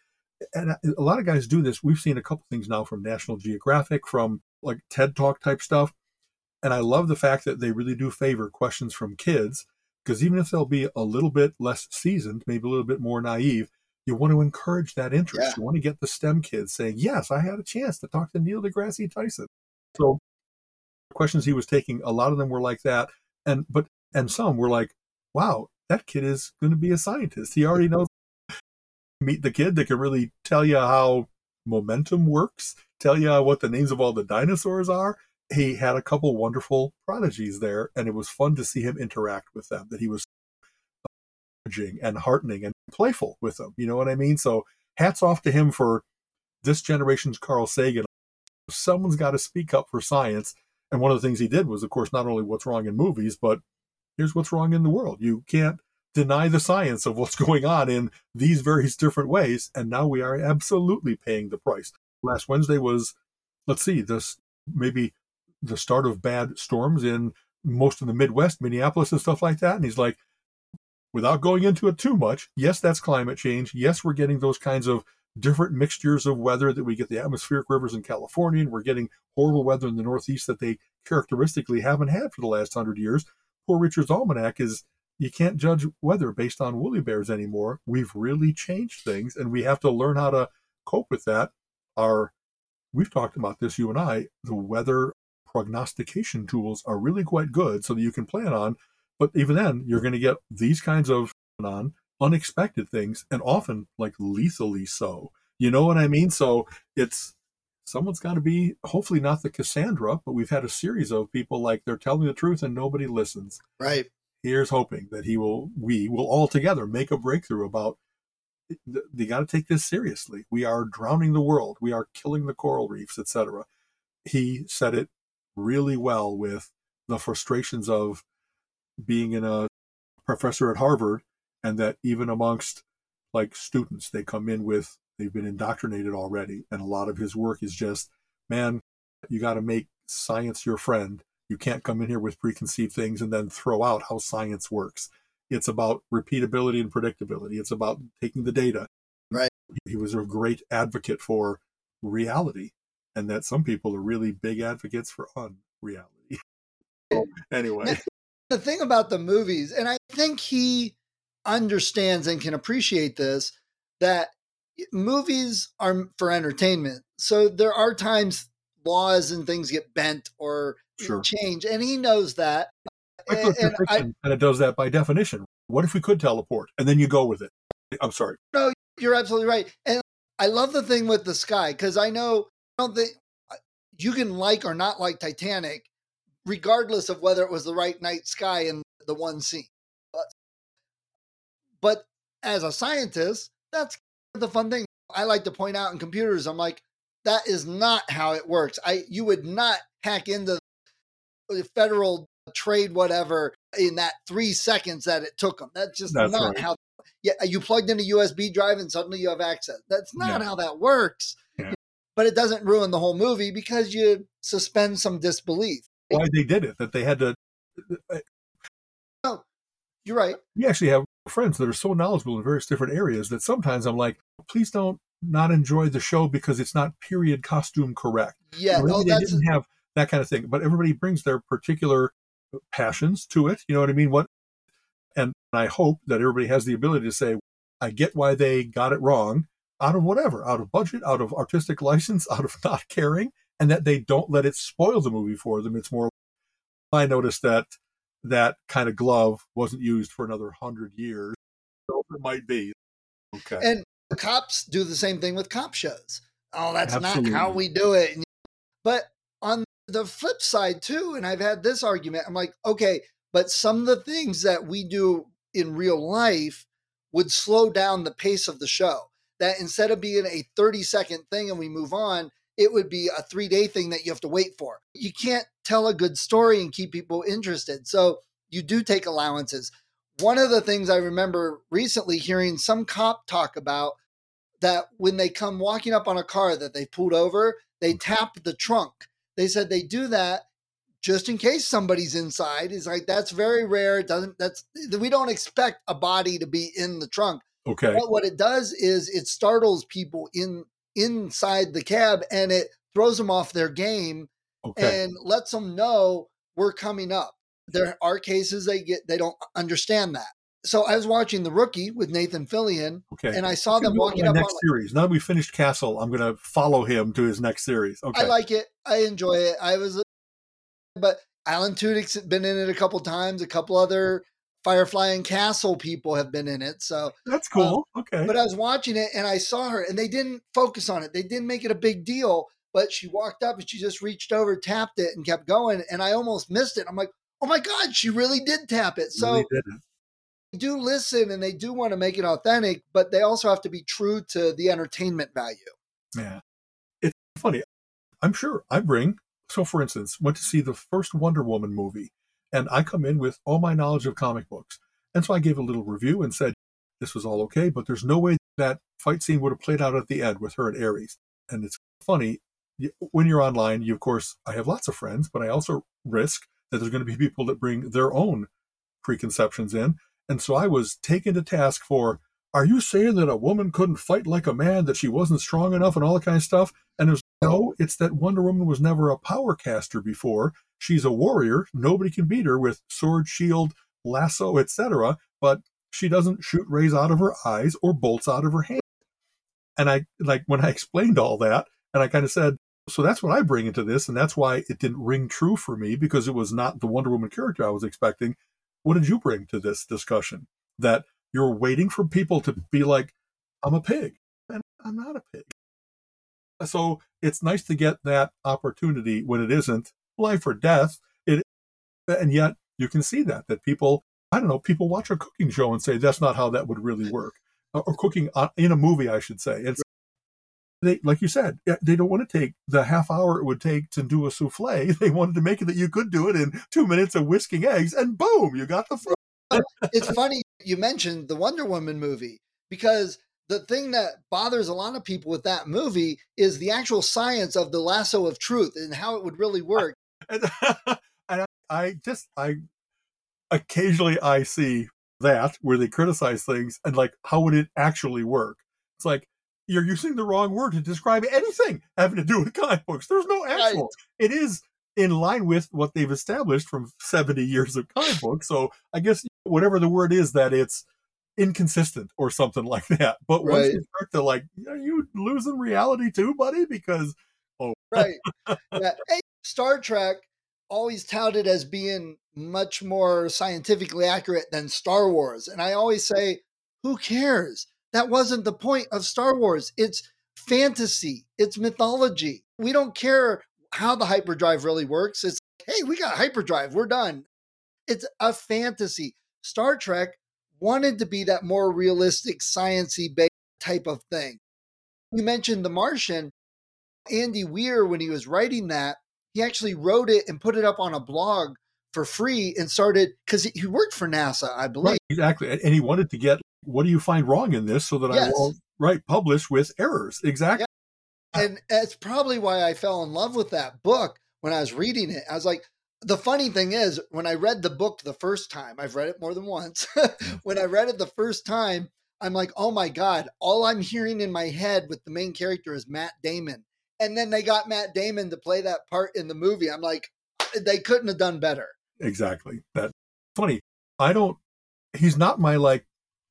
and I- a lot of guys do this. We've seen a couple things now from National Geographic, from like TED Talk type stuff. And I love the fact that they really do favor questions from kids because even if they'll be a little bit less seasoned, maybe a little bit more naive, you want to encourage that interest. Yeah. You want to get the STEM kids saying, Yes, I had a chance to talk to Neil deGrasse Tyson. So questions he was taking, a lot of them were like that. And but and some were like, Wow, that kid is going to be a scientist. He already knows meet the kid that can really tell you how momentum works, tell you what the names of all the dinosaurs are. He had a couple wonderful prodigies there, and it was fun to see him interact with them. That he was encouraging and heartening and playful with them. You know what I mean? So hats off to him for this generation's Carl Sagan. Someone's got to speak up for science. And one of the things he did was, of course, not only what's wrong in movies, but here's what's wrong in the world. You can't deny the science of what's going on in these various different ways. And now we are absolutely paying the price. Last Wednesday was, let's see, this maybe the start of bad storms in most of the Midwest, Minneapolis and stuff like that. And he's like, without going into it too much, yes, that's climate change. Yes, we're getting those kinds of different mixtures of weather that we get the atmospheric rivers in California, and we're getting horrible weather in the Northeast that they characteristically haven't had for the last hundred years. Poor Richard's Almanac is you can't judge weather based on woolly bears anymore. We've really changed things, and we have to learn how to cope with that. Our we've talked about this, you and I, the weather prognostication tools are really quite good so that you can plan on. But even then, you're going to get these kinds of on unexpected things and often like lethally so. You know what I mean? So it's someone's got to be hopefully not the Cassandra, but we've had a series of people like they're telling the truth and nobody listens. Right. Here's hoping that he will, we will all together make a breakthrough about. You got to take this seriously. We are drowning the world. We are killing the coral reefs, etc. He said it really well with the frustrations of being in a professor at Harvard, and that even amongst like students, they come in with they've been indoctrinated already, and a lot of his work is just, man, you got to make science your friend. You can't come in here with preconceived things and then throw out how science works. It's about repeatability and predictability. It's about taking the data. Right. He was a great advocate for reality, and that some people are really big advocates for unreality. anyway, the thing about the movies, and I think he understands and can appreciate this, that movies are for entertainment. So there are times laws and things get bent or Sure. change, and he knows that. And, and I, and it does that by definition. What if we could teleport? And then you go with it. I'm sorry. no, you're absolutely right. And I love the thing with the sky because I know I don't think you can like or not like Titanic, regardless of whether it was the right night sky in the one scene. But, but as a scientist, that's the fun thing. I like to point out in computers, I'm like, that is not how it works. I you would not hack into the federal trade whatever in that three seconds that it took them. That's just That's not right. how. Yeah, you plugged in a USB drive and suddenly you have access. That's not Yeah. how that works. Yeah. But it doesn't ruin the whole movie because you suspend some disbelief. Why they did it? That they had to. Well, You're right. We actually have friends that are so knowledgeable in various different areas that sometimes I'm like, please don't not enjoy the show because it's not period costume correct. Yeah, Maybe no, they that's didn't have that kind of thing, but everybody brings their particular uh, passions to it. You know what I mean? What, and I hope that everybody has the ability to say, I get why they got it wrong out of whatever, out of budget, out of artistic license, out of not caring, and that they don't let it spoil the movie for them. It's more, I noticed that that kind of glove wasn't used for another hundred years. So it might be. Okay. And the cops do the same thing with cop shows. Oh, that's not how we do it. But on the flip side, too, and I've had this argument, I'm like, okay, but some of the things that we do in real life would slow down the pace of the show. That instead of being a 30 second thing and we move on, it would be a three day thing that you have to wait for. You can't tell a good story and keep people interested. So you do take allowances. One of the things I remember recently hearing some cop talk about that when they come walking up on a car that they pulled over, they mm-hmm. tap the trunk. They said they do that just in case somebody's inside. Is like that's very rare. It doesn't that's we don't expect a body to be in the trunk. okay. But what it does is it startles people in inside the cab and it throws them off their game Okay. and lets them know we're coming up. There are cases they get they don't understand that. So I was watching The Rookie with Nathan Fillion, okay. and I saw them Gonna go to walking up. next On, series. Now that we finished Castle, I'm going to follow him to his next series. Okay. I like it. I enjoy it. I was, but Alan Tudyk's been in it a couple times. A couple other Firefly and Castle people have been in it. So, That's cool. okay. uh, but I was watching it and I saw her, and they didn't focus on it. They didn't make it a big deal. But she walked up and she just reached over, tapped it, and kept going. And I almost missed it. I'm like, oh my god, she really did tap it. So. Really they do listen and they do want to make it authentic, but they also have to be true to the entertainment value. Yeah. It's funny. I'm sure I bring, so for instance, went to see the first Wonder Woman movie, and I come in with all my knowledge of comic books. And so I gave a little review and said, this was all okay, but there's no way that fight scene would have played out at the end with her and Ares. And it's funny, when you're online, you, of course, I have lots of friends, but I also risk that there's going to be people that bring their own preconceptions in. And so I was taken to task for, are you saying that a woman couldn't fight like a man, that she wasn't strong enough and all that kind of stuff? And there's no, it's that Wonder Woman was never a power caster before. She's a warrior. Nobody can beat her with sword, shield, lasso, etc. But she doesn't shoot rays out of her eyes or bolts out of her hand. And I like when I explained all that, and I kind of said, so that's what I bring into this, and that's why it didn't ring true for me because it was not the Wonder Woman character I was expecting. What did you bring to this discussion? That you're waiting for people to be like, I'm a pig. And I'm not a pig. So it's nice to get that opportunity when it isn't life or death. It, and yet you can see that that people, I don't know, people watch a cooking show and say that's not how that would really work, or cooking in a movie, I should say. It's they, like you said, they don't want to take the half hour it would take to do a souffle. They wanted to make it that you could do it in two minutes of whisking eggs, and boom, you got the it's funny you mentioned the Wonder Woman movie because the thing that bothers a lot of people with that movie is the actual science of the lasso of truth and how it would really work. And, and I just I occasionally I see that where they criticize things and like how would it actually work? It's like you're using the wrong word to describe anything having to do with comic books. There's no actual. Right. It is in line with what they've established from 70 years of comic books. So I guess whatever the word is that it's inconsistent or something like that. But right. once you start to like, are you losing reality too, buddy? Because right, yeah. Hey, Star Trek always touted as being much more scientifically accurate than Star Wars, and I always say, who cares? That wasn't the point of Star Wars. It's fantasy. It's mythology. We don't care how the hyperdrive really works. It's hey, we got hyperdrive. We're done. It's a fantasy. Star Trek wanted to be that more realistic, sciency based type of thing. You mentioned The Martian. Andy Weir, when he was writing that, he actually wrote it and put it up on a blog for free and started because he worked for NASA, I believe. Right, exactly. And he wanted to get what do you find wrong in this so that yes. I will write publish with errors. Exactly. Yeah. And that's probably why I fell in love with that book when I was reading it. I was like, the funny thing is, when I read the book the first time, I've read it more than once. when I read it the first time, I'm like, oh my God, all I'm hearing in my head with the main character is Matt Damon. And then they got Matt Damon to play that part in the movie. I'm like, they couldn't have done better. Exactly. That funny. I don't, he's not my like,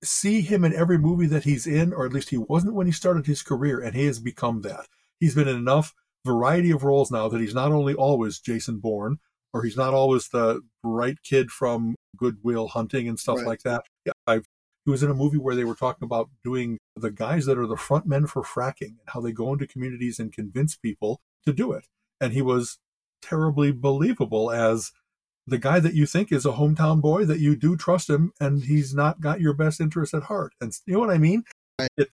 see him in every movie that he's in, or at least he wasn't when he started his career, and he has become that. He's been in enough variety of roles now that he's not only always Jason Bourne, or he's not always the bright kid from Good Will Hunting and stuff right. like that. I've he was in a movie where they were talking about doing the guys that are the front men for fracking and how they go into communities and convince people to do it. And he was terribly believable as the guy that you think is a hometown boy that you do trust him and he's not got your best interest at heart. And you know what I mean? It,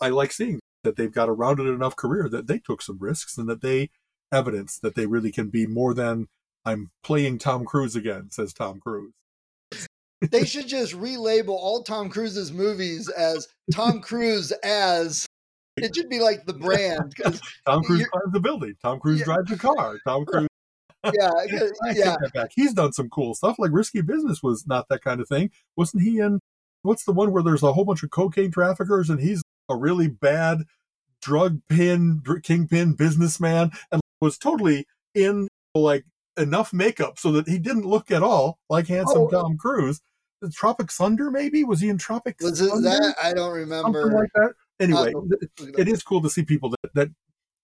I like seeing that they've got a rounded enough career that they took some risks and that they evidence that they really can be more than I'm playing Tom Cruise again, says Tom Cruise. They should just relabel all Tom Cruise's movies as Tom Cruise as it should be like the brand because Tom Cruise climbs the building, Tom Cruise yeah. drives the car, Tom Cruise. yeah, yeah. He's done some cool stuff. Like Risky Business was not that kind of thing, wasn't he? In what's the one where there's a whole bunch of cocaine traffickers and he's a really bad drug pin kingpin businessman and was totally in like enough makeup so that he didn't look at all like handsome oh. Tom Cruise. The Tropic Thunder, maybe was he in Tropic? Was it Thunder? that? I don't remember. Something like that. Anyway, it is cool to see people that that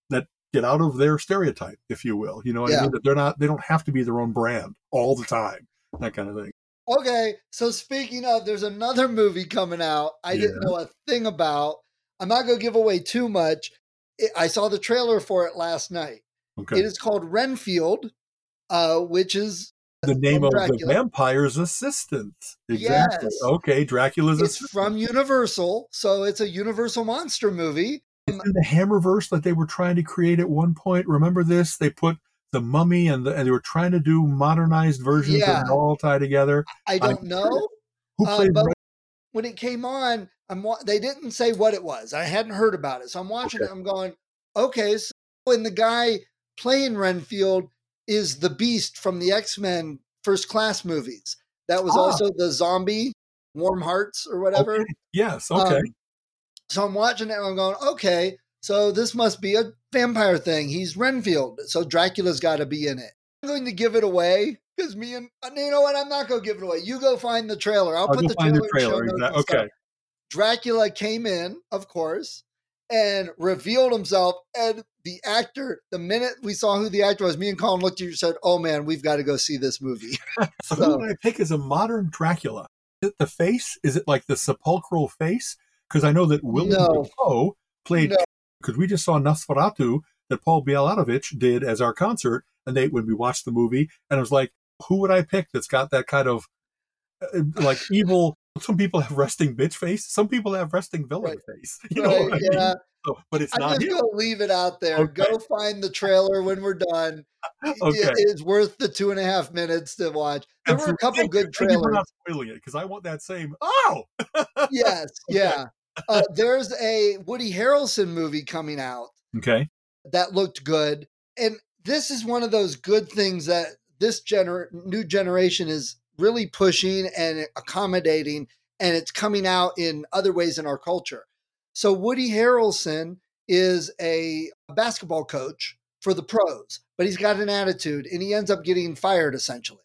that get out of their stereotype, if you will. You know, yeah. I mean? that they're not they don't have to be their own brand all the time, that kind of thing. Okay, so speaking of, there's another movie coming out. I yeah. didn't know a thing about. I'm not going to give away too much. I saw the trailer for it last night. Okay. It is called Renfield uh, which is the name of the vampire's assistant. Exactly. Yes. Okay, Dracula's it's assistant. from Universal, so it's a Universal monster movie. It's in the Hammerverse that they were trying to create at one point. Remember this? They put the mummy and, the, and they were trying to do modernized versions yeah. all tie together. I don't I, know. Who uh, played uh, when it came on, I'm they didn't say what it was. I hadn't heard about it. So I'm watching okay. it. I'm going, okay. So when the guy playing Renfield is the Beast from the X Men First Class movies. That was ah. also the zombie Warm Hearts or whatever. Okay. Yes. Okay. Um, so I'm watching it and I'm going, okay, so this must be a vampire thing. He's Renfield, so Dracula's got to be in it. I'm going to give it away because me and uh, you know what? I'm not going to give it away. You go find the trailer. I'll, I'll put the trailer. The trailer. Exactly. Okay. Dracula came in, of course, and revealed himself. And the actor, the minute we saw who the actor was, me and Colin looked at you and said, "Oh man, we've got to go see this movie." so, who would I pick as a modern Dracula? Is it the face? Is it like the sepulchral face? Because I know that Willem no. Dafoe played no. because we just saw Nosferatu that Paul Bielatovich did as our concert, and they when we watched the movie, and it was like, who would I pick that's got that kind of uh, like evil? Some people have resting bitch face. Some people have resting villain Right. face. You know, Right, what I mean? So, but it's I'm not just him. gonna leave it out there. Okay. Go find the trailer when we're done. Okay. It's worth the two and a half minutes to watch. There were a couple Thank good Thank you not spoiling it because I want that same. Oh, yes, yeah. Uh, there's a Woody Harrelson movie coming out okay. that looked good, and this is one of those good things that this gener- new generation is really pushing and accommodating, and it's coming out in other ways in our culture. So Woody Harrelson is a basketball coach for the pros, but he's got an attitude, and he ends up getting fired essentially.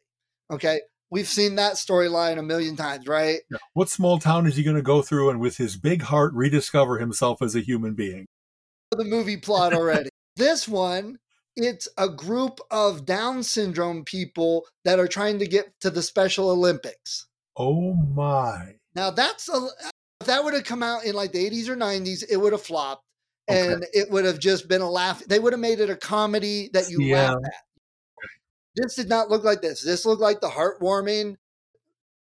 Okay. We've seen that storyline a million times, right? Yeah. What small town is he going to go through and with his big heart rediscover himself as a human being? the movie plot already. this one, it's a group of Down syndrome people that are trying to get to the Special Olympics. Oh my. Now, that's a uh, if that would have come out in like the 80s or 90s, it would have flopped Okay. and it would have just been a laugh. They would have made it a comedy that you Yeah. laugh at. This did not look like this. This looked like the heartwarming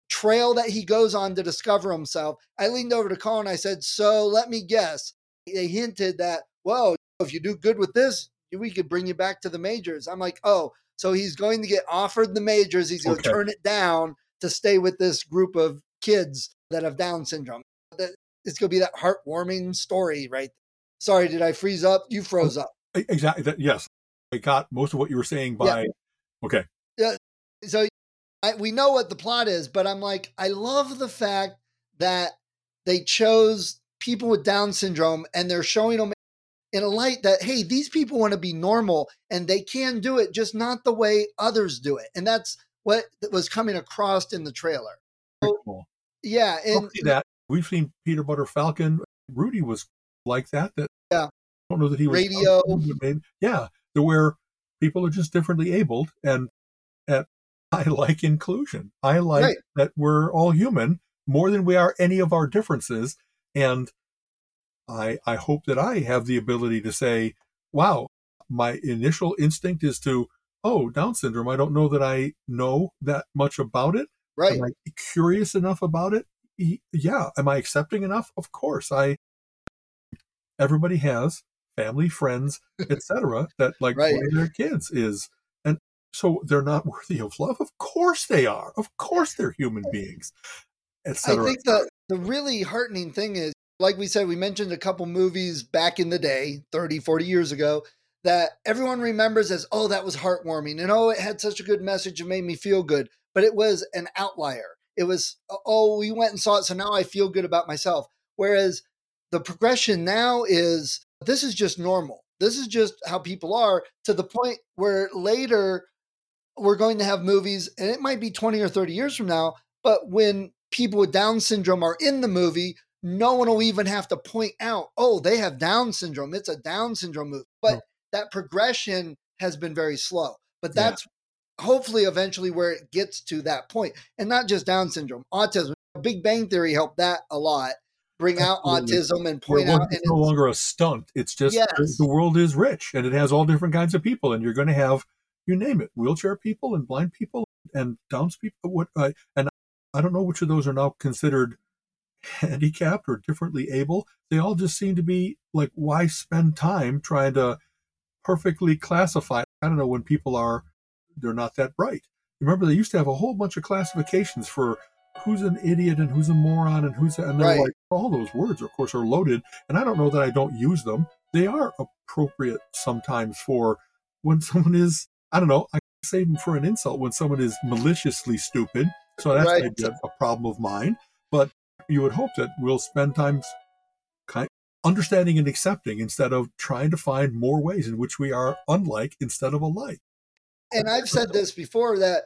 trail that he goes on to discover himself. I leaned over to Colin and I said, So let me guess. They hinted that, well, if you do good with this, we could bring you back to the majors. I'm like, Oh, so he's going to get offered the majors. He's going to turn it down to stay with this group of kids that have Down syndrome. That- It's going to be that heartwarming story, right? Sorry, did I freeze up? You oh, froze up. Exactly. That, yes. I got most of what you were saying by. Okay. Yeah. So I, we know what the plot is, but I'm like, I love the fact that they chose people with Down syndrome and they're showing them in a light that, hey, these people want to be normal and they can do it, just not the way others do it. And that's what was coming across in the trailer. Very cool. Yeah. And see that. We've seen Peanut Butter Falcon. Rudy was like that. That Yeah. I don't know that he was Radio. yeah, to where people are just differently abled, and and I like inclusion. I like Right. that we're all human more than we are any of our differences, and I I hope that I have the ability to say, wow, my initial instinct is to. Oh, Down syndrome. I don't know that I know that much about it. right. Am I curious enough about it? Yeah. Am I accepting enough? Of course. I. Everybody has family, friends, etc. that like Right. one of their kids is, and so they're not worthy of love. Of course they are. Of course they're human beings, I think the the really heartening thing is, like we said, we mentioned a couple movies back in the day, 30, 40 years ago, that everyone remembers as, oh, that was heartwarming. And oh, it had such a good message and made me feel good. But it was an outlier. It was, oh, oh, we went and saw it. So now I feel good about myself. Whereas the progression now is this is just normal. This is just how people are to the point where later we're going to have movies, and it might be 20 or 30 years from now, but when people with Down syndrome are in the movie, no one will even have to point out, oh, they have Down syndrome. It's a Down syndrome move. But No. that progression has been very slow. But Yeah. that's hopefully eventually where it gets to that point. And not just Down syndrome, autism. Big Bang Theory helped that a lot. Bring out autism and point out. And it's no it's- longer a stunt. It's just Yes. the, the world is rich and it has all different kinds of people, and you're going to have you name it, wheelchair people and blind people and Downs people. What uh, and I don't know which of those are now considered handicapped or differently able. They all just seem to be like, why spend time trying to perfectly classify? I don't know when people are they're not that bright. Remember, they used to have a whole bunch of classifications for who's an idiot and who's a moron and who's a, and they're Right. like all those words, of course, are loaded. And I don't know that I don't use them. They are appropriate sometimes for when someone is. I don't know. I say them for an insult when someone is maliciously stupid. So that's Right. a problem of mine. You would hope that we'll spend time kind understanding and accepting instead of trying to find more ways in which we are unlike instead of alike. and I've said this before that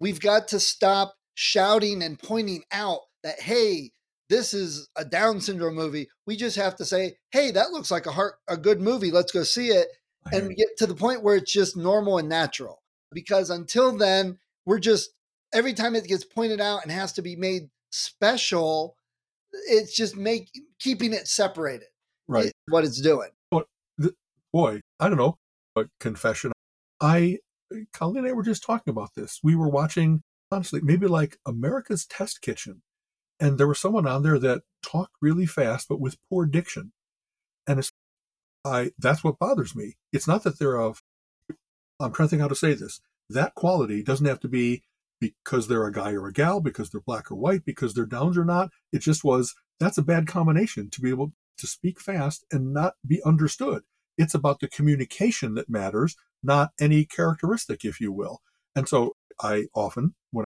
we've got to stop shouting and pointing out that hey, this is a Down syndrome movie. We just have to say, hey, that looks like a heart a good movie. Let's go see it and get to the point where it's just normal and natural. Because until then, we're just every time it gets pointed out and has to be made special, it's just make keeping it separated. right. what it's doing. But boy, I don't know, but confession. I, Colleen and I were just talking about this. We were watching, honestly, maybe like America's Test Kitchen. And there was someone on there that talked really fast, but with poor diction. And it's, I, that's what bothers me. It's not that they're of, I'm trying to think how to say this. That quality doesn't have to be because they're a guy or a gal, because they're black or white, because they're downs or not. It just was, that's a bad combination to be able to speak fast and not be understood. It's about the communication that matters, not any characteristic, if you will. And so I often, when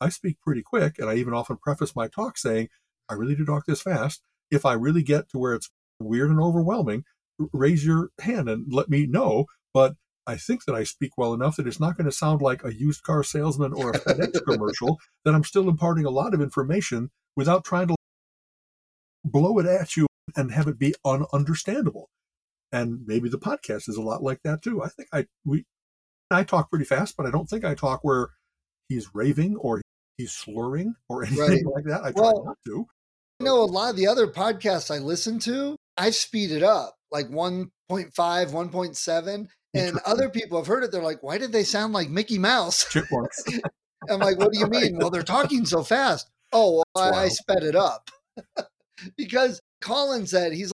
I speak pretty quick, and I even often preface my talk saying, I really do talk this fast. If I really get to where it's weird and overwhelming, raise your hand and let me know. But I think that I speak well enough that it's not going to sound like a used car salesman or a FedEx commercial, that I'm still imparting a lot of information without trying to blow it at you and have it be ununderstandable. And maybe the podcast is a lot like that too. I think I we I talk pretty fast, but I don't think I talk where he's raving or he's slurring or anything right. like that. I well, try not to. You know, a lot of the other podcasts I listen to, I've speeded up like 1.5, 1.7. And other people have heard it. They're like, why did they sound like Mickey Mouse? Chipmunks. I'm like, what do you mean? well, they're talking so fast. Oh, well, I, I sped it up. because Colin said, he's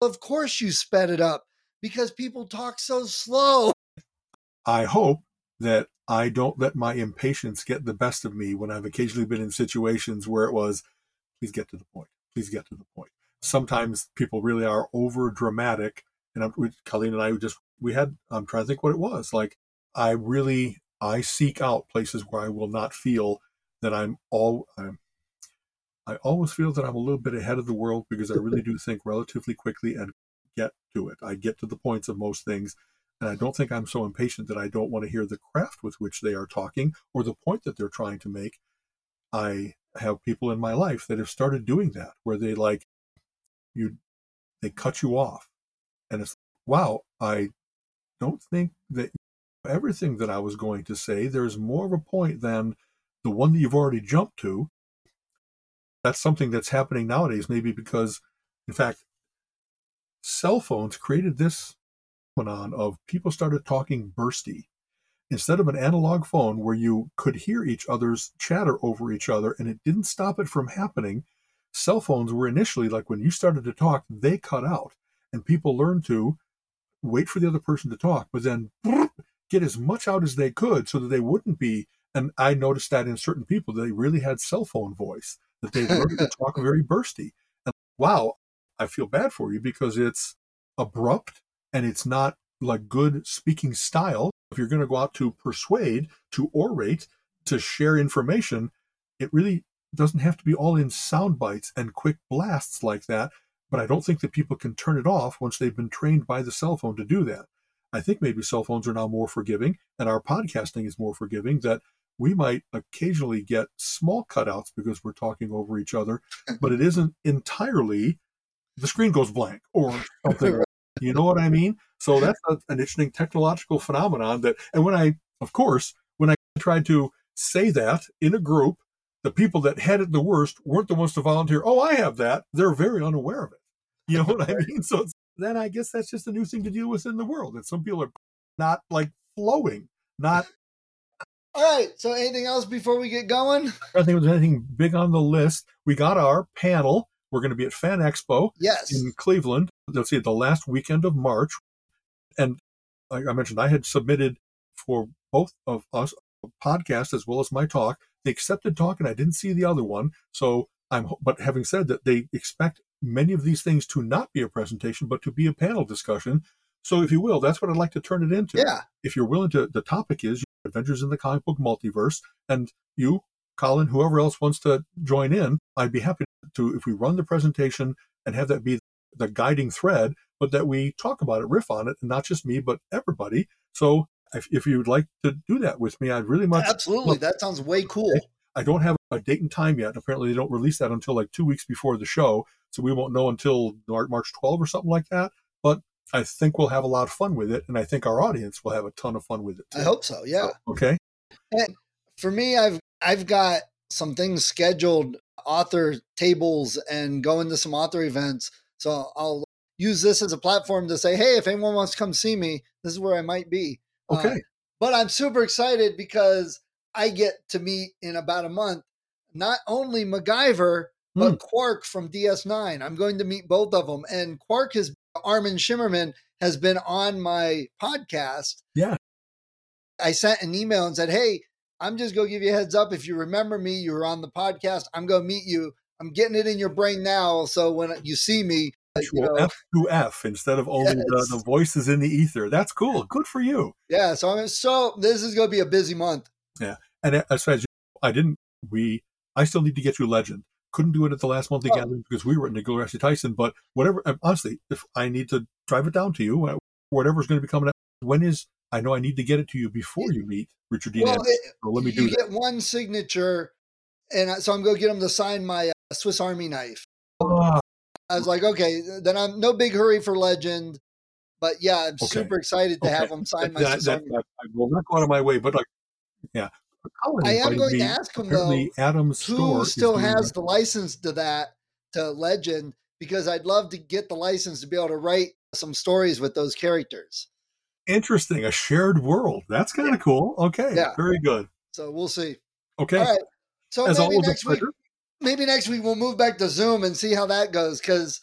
like, of course you sped it up because people talk so slow. I hope that I don't let my impatience get the best of me when I've occasionally been in situations where it was, please get to the point. Please get to the point. Sometimes people really are over dramatic. And I'm, Colleen and I just, we had, I'm trying to think what it was. Like, I really, I seek out places where I will not feel that I'm all, I'm, I always feel that I'm a little bit ahead of the world because I really do think relatively quickly and get to it. I get to the points of most things and I don't think I'm so impatient that I don't want to hear the craft with which they are talking or the point that they're trying to make. I have people in my life that have started doing that where they like you they cut you off. And it's wow, I don't think that everything that I was going to say, there's more of a point than the one that you've already jumped to. That's something that's happening nowadays, maybe because, in fact, cell phones created this phenomenon of people started talking bursty. Instead of an analog phone where you could hear each other's chatter over each other and it didn't stop it from happening, cell phones were initially like when you started to talk, they cut out. And people learned to wait for the other person to talk, but then get as much out as they could so that they wouldn't be. And I noticed that in certain people, they really had cell phone voice, that they learned to talk very bursty. And wow, I feel bad for you because it's abrupt and it's not like good speaking style. If you're going to go out to persuade, to orate, to share information, it really doesn't have to be all in sound bites and quick blasts like that. But I don't think that people can turn it off once they've been trained by the cell phone to do that. I think maybe cell phones are now more forgiving and our podcasting is more forgiving that we might occasionally get small cutouts because we're talking over each other, but it isn't entirely the screen goes blank or something you know what I mean? So that's a, an interesting technological phenomenon that, and when I, of course, when I tried to say that in a group, the people that had it the worst weren't the ones to volunteer. Oh, I have that. They're very unaware of it. You know what I mean? So then I guess that's just a new thing to deal with in the world that some people are not like flowing, not. All right. So anything else before we get going? I think there's anything big on the list. We got our panel. We're going to be at Fan Expo yes. in Cleveland let's see, the last weekend of March. And like I mentioned, I had submitted for both of us a podcast as well as my talk. They accepted talk, and I didn't see the other one. So I'm, but having said that, they expect many of these things to not be a presentation, but to be a panel discussion. So, if you will, that's what I'd like to turn it into. Yeah. If you're willing to, the topic is Adventures in the Comic Book Multiverse, and you, Colin, whoever else wants to join in, I'd be happy to, if we run the presentation and have that be the guiding thread, but that we talk about it, riff on it, and not just me, but everybody. So if, if you would like to do that with me, I'd really much absolutely. Love, that sounds way cool. I don't have a date and time yet. Apparently, they don't release that until like two weeks before the show, so we won't know until March 12 or something like that. But I think we'll have a lot of fun with it, and I think our audience will have a ton of fun with it. Too. I hope so. Yeah. Okay. And for me, I've I've got some things scheduled, author tables, and going to some author events so I'll use this as a platform to say, hey, if anyone wants to come see me, this is where I might be. Okay. Uh, but I'm super excited because I get to meet in about a month not only MacGyver, but Hmm. Quark from DS9. I'm going to meet both of them. And Quark is Armin Shimerman has been on my podcast. Yeah. I sent an email and said, Hey, I'm just going to give you a heads up. If you remember me, you were on the podcast. I'm going to meet you. I'm getting it in your brain now. So when you see me, Actual know, F to F instead of only Yes. the, the voices in the ether. That's cool. Good for you. yeah. So I'm so this is going to be a busy month. Yeah. And as far as you, I didn't, we, I still need to get you Legend. Couldn't do it at the last monthly Oh. gathering because we were at Neil deGrasse Tyson. But whatever, honestly, if I need to drive it down to you, uh, whatever's going to be coming up, when is, I know I need to get it to you before you meet Richard Dean Well, it, So let me you do that. get one signature, and so I'm going to get him to sign my uh, Swiss Army knife. Ah, I was like, okay, then I'm no big hurry for Legend, but yeah, I'm Okay. super excited to Okay. have him sign my that, that, that, I will not go out of my way, but like, yeah. I am going to ask him though, Adam's who still has the license to that to Legend because I'd love to get the license to be able to write some stories with those characters. interesting a shared world. That's kind of cool. Okay, Yeah. very good. So we'll see. Okay, All right. So as maybe always, next week. Maybe next week we'll move back to Zoom and see how that goes because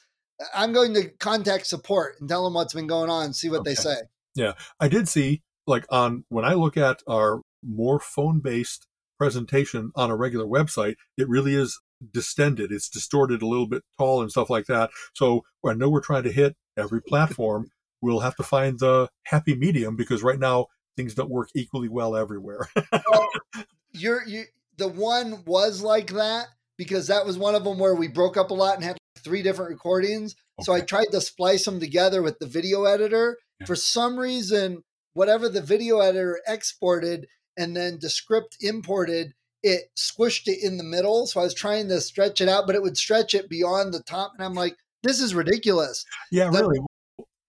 I'm going to contact support and tell them what's been going on, see what they say. Yeah, I did see like on when I look at our more phone based presentation on a regular website, it really is distended. It's distorted a little bit tall and stuff like that. So I know we're trying to hit every platform. We'll have to find the happy medium because right now things don't work equally well everywhere. well, you're you the one was like that because that was one of them where we broke up a lot and had three different recordings. So I tried to splice them together with the video editor. Yeah. For some reason, whatever the video editor exported and then the script imported, it squished it in the middle. So I was trying to stretch it out, but it would stretch it beyond the top. And I'm like, this is ridiculous. yeah, The- really.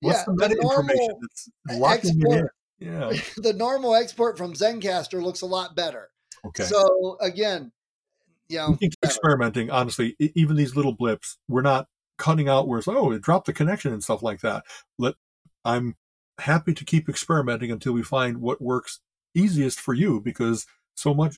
What's yeah, the the information that's locking it in? export- Yeah. The normal export from Zencastr looks a lot better. Okay. So again, know, we can keep experimenting. Honestly, even these little blips, we're not cutting out where it's oh, it dropped the connection and stuff like that. Let I'm happy to keep experimenting until we find what works easiest for you because so much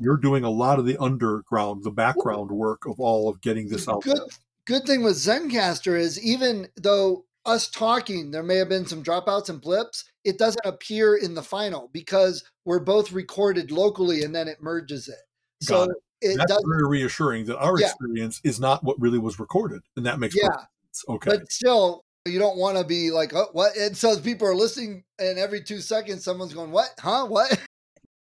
you're doing a lot of the underground, the background work of all of getting this out good there. good thing with Zencastr is even though us talking, there may have been some dropouts and blips, it doesn't appear in the final because we're both recorded locally and then it merges it. So Got it That's does very reassuring that our Yeah. experience is not what really was recorded, and that makes yeah, sense. Okay. but still you don't want to be like, oh, what? And so people are listening, and every two seconds, someone's going, "What? Huh? What?"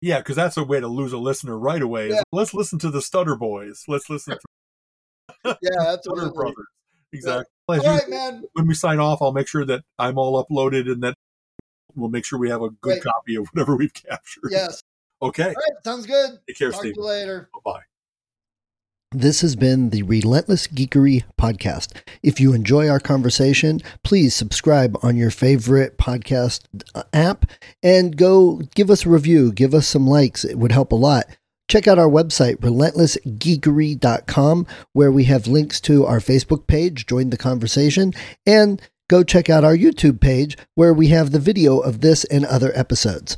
Yeah, because that's a way to lose a listener right away. Yeah. Let's listen to the Stutter Boys. Let's listen to yeah, Stutter. Brothers. Exactly. All As right, man. When we sign off, I'll make sure that I'm all uploaded and that we'll make sure we have a good Great. copy of whatever we've captured. Yes. Okay. All right. Sounds good. Take care, Talk to Steve. you later. Bye. Bye. This has been the Relentless Geekery podcast. If you enjoy our conversation, please subscribe on your favorite podcast uh, app and go give us a review, give us some likes. It would help a lot. Check out our website, relentlessgeekery.com, where we have links to our Facebook page, join the conversation, and go check out our YouTube page, where we have the video of this and other episodes.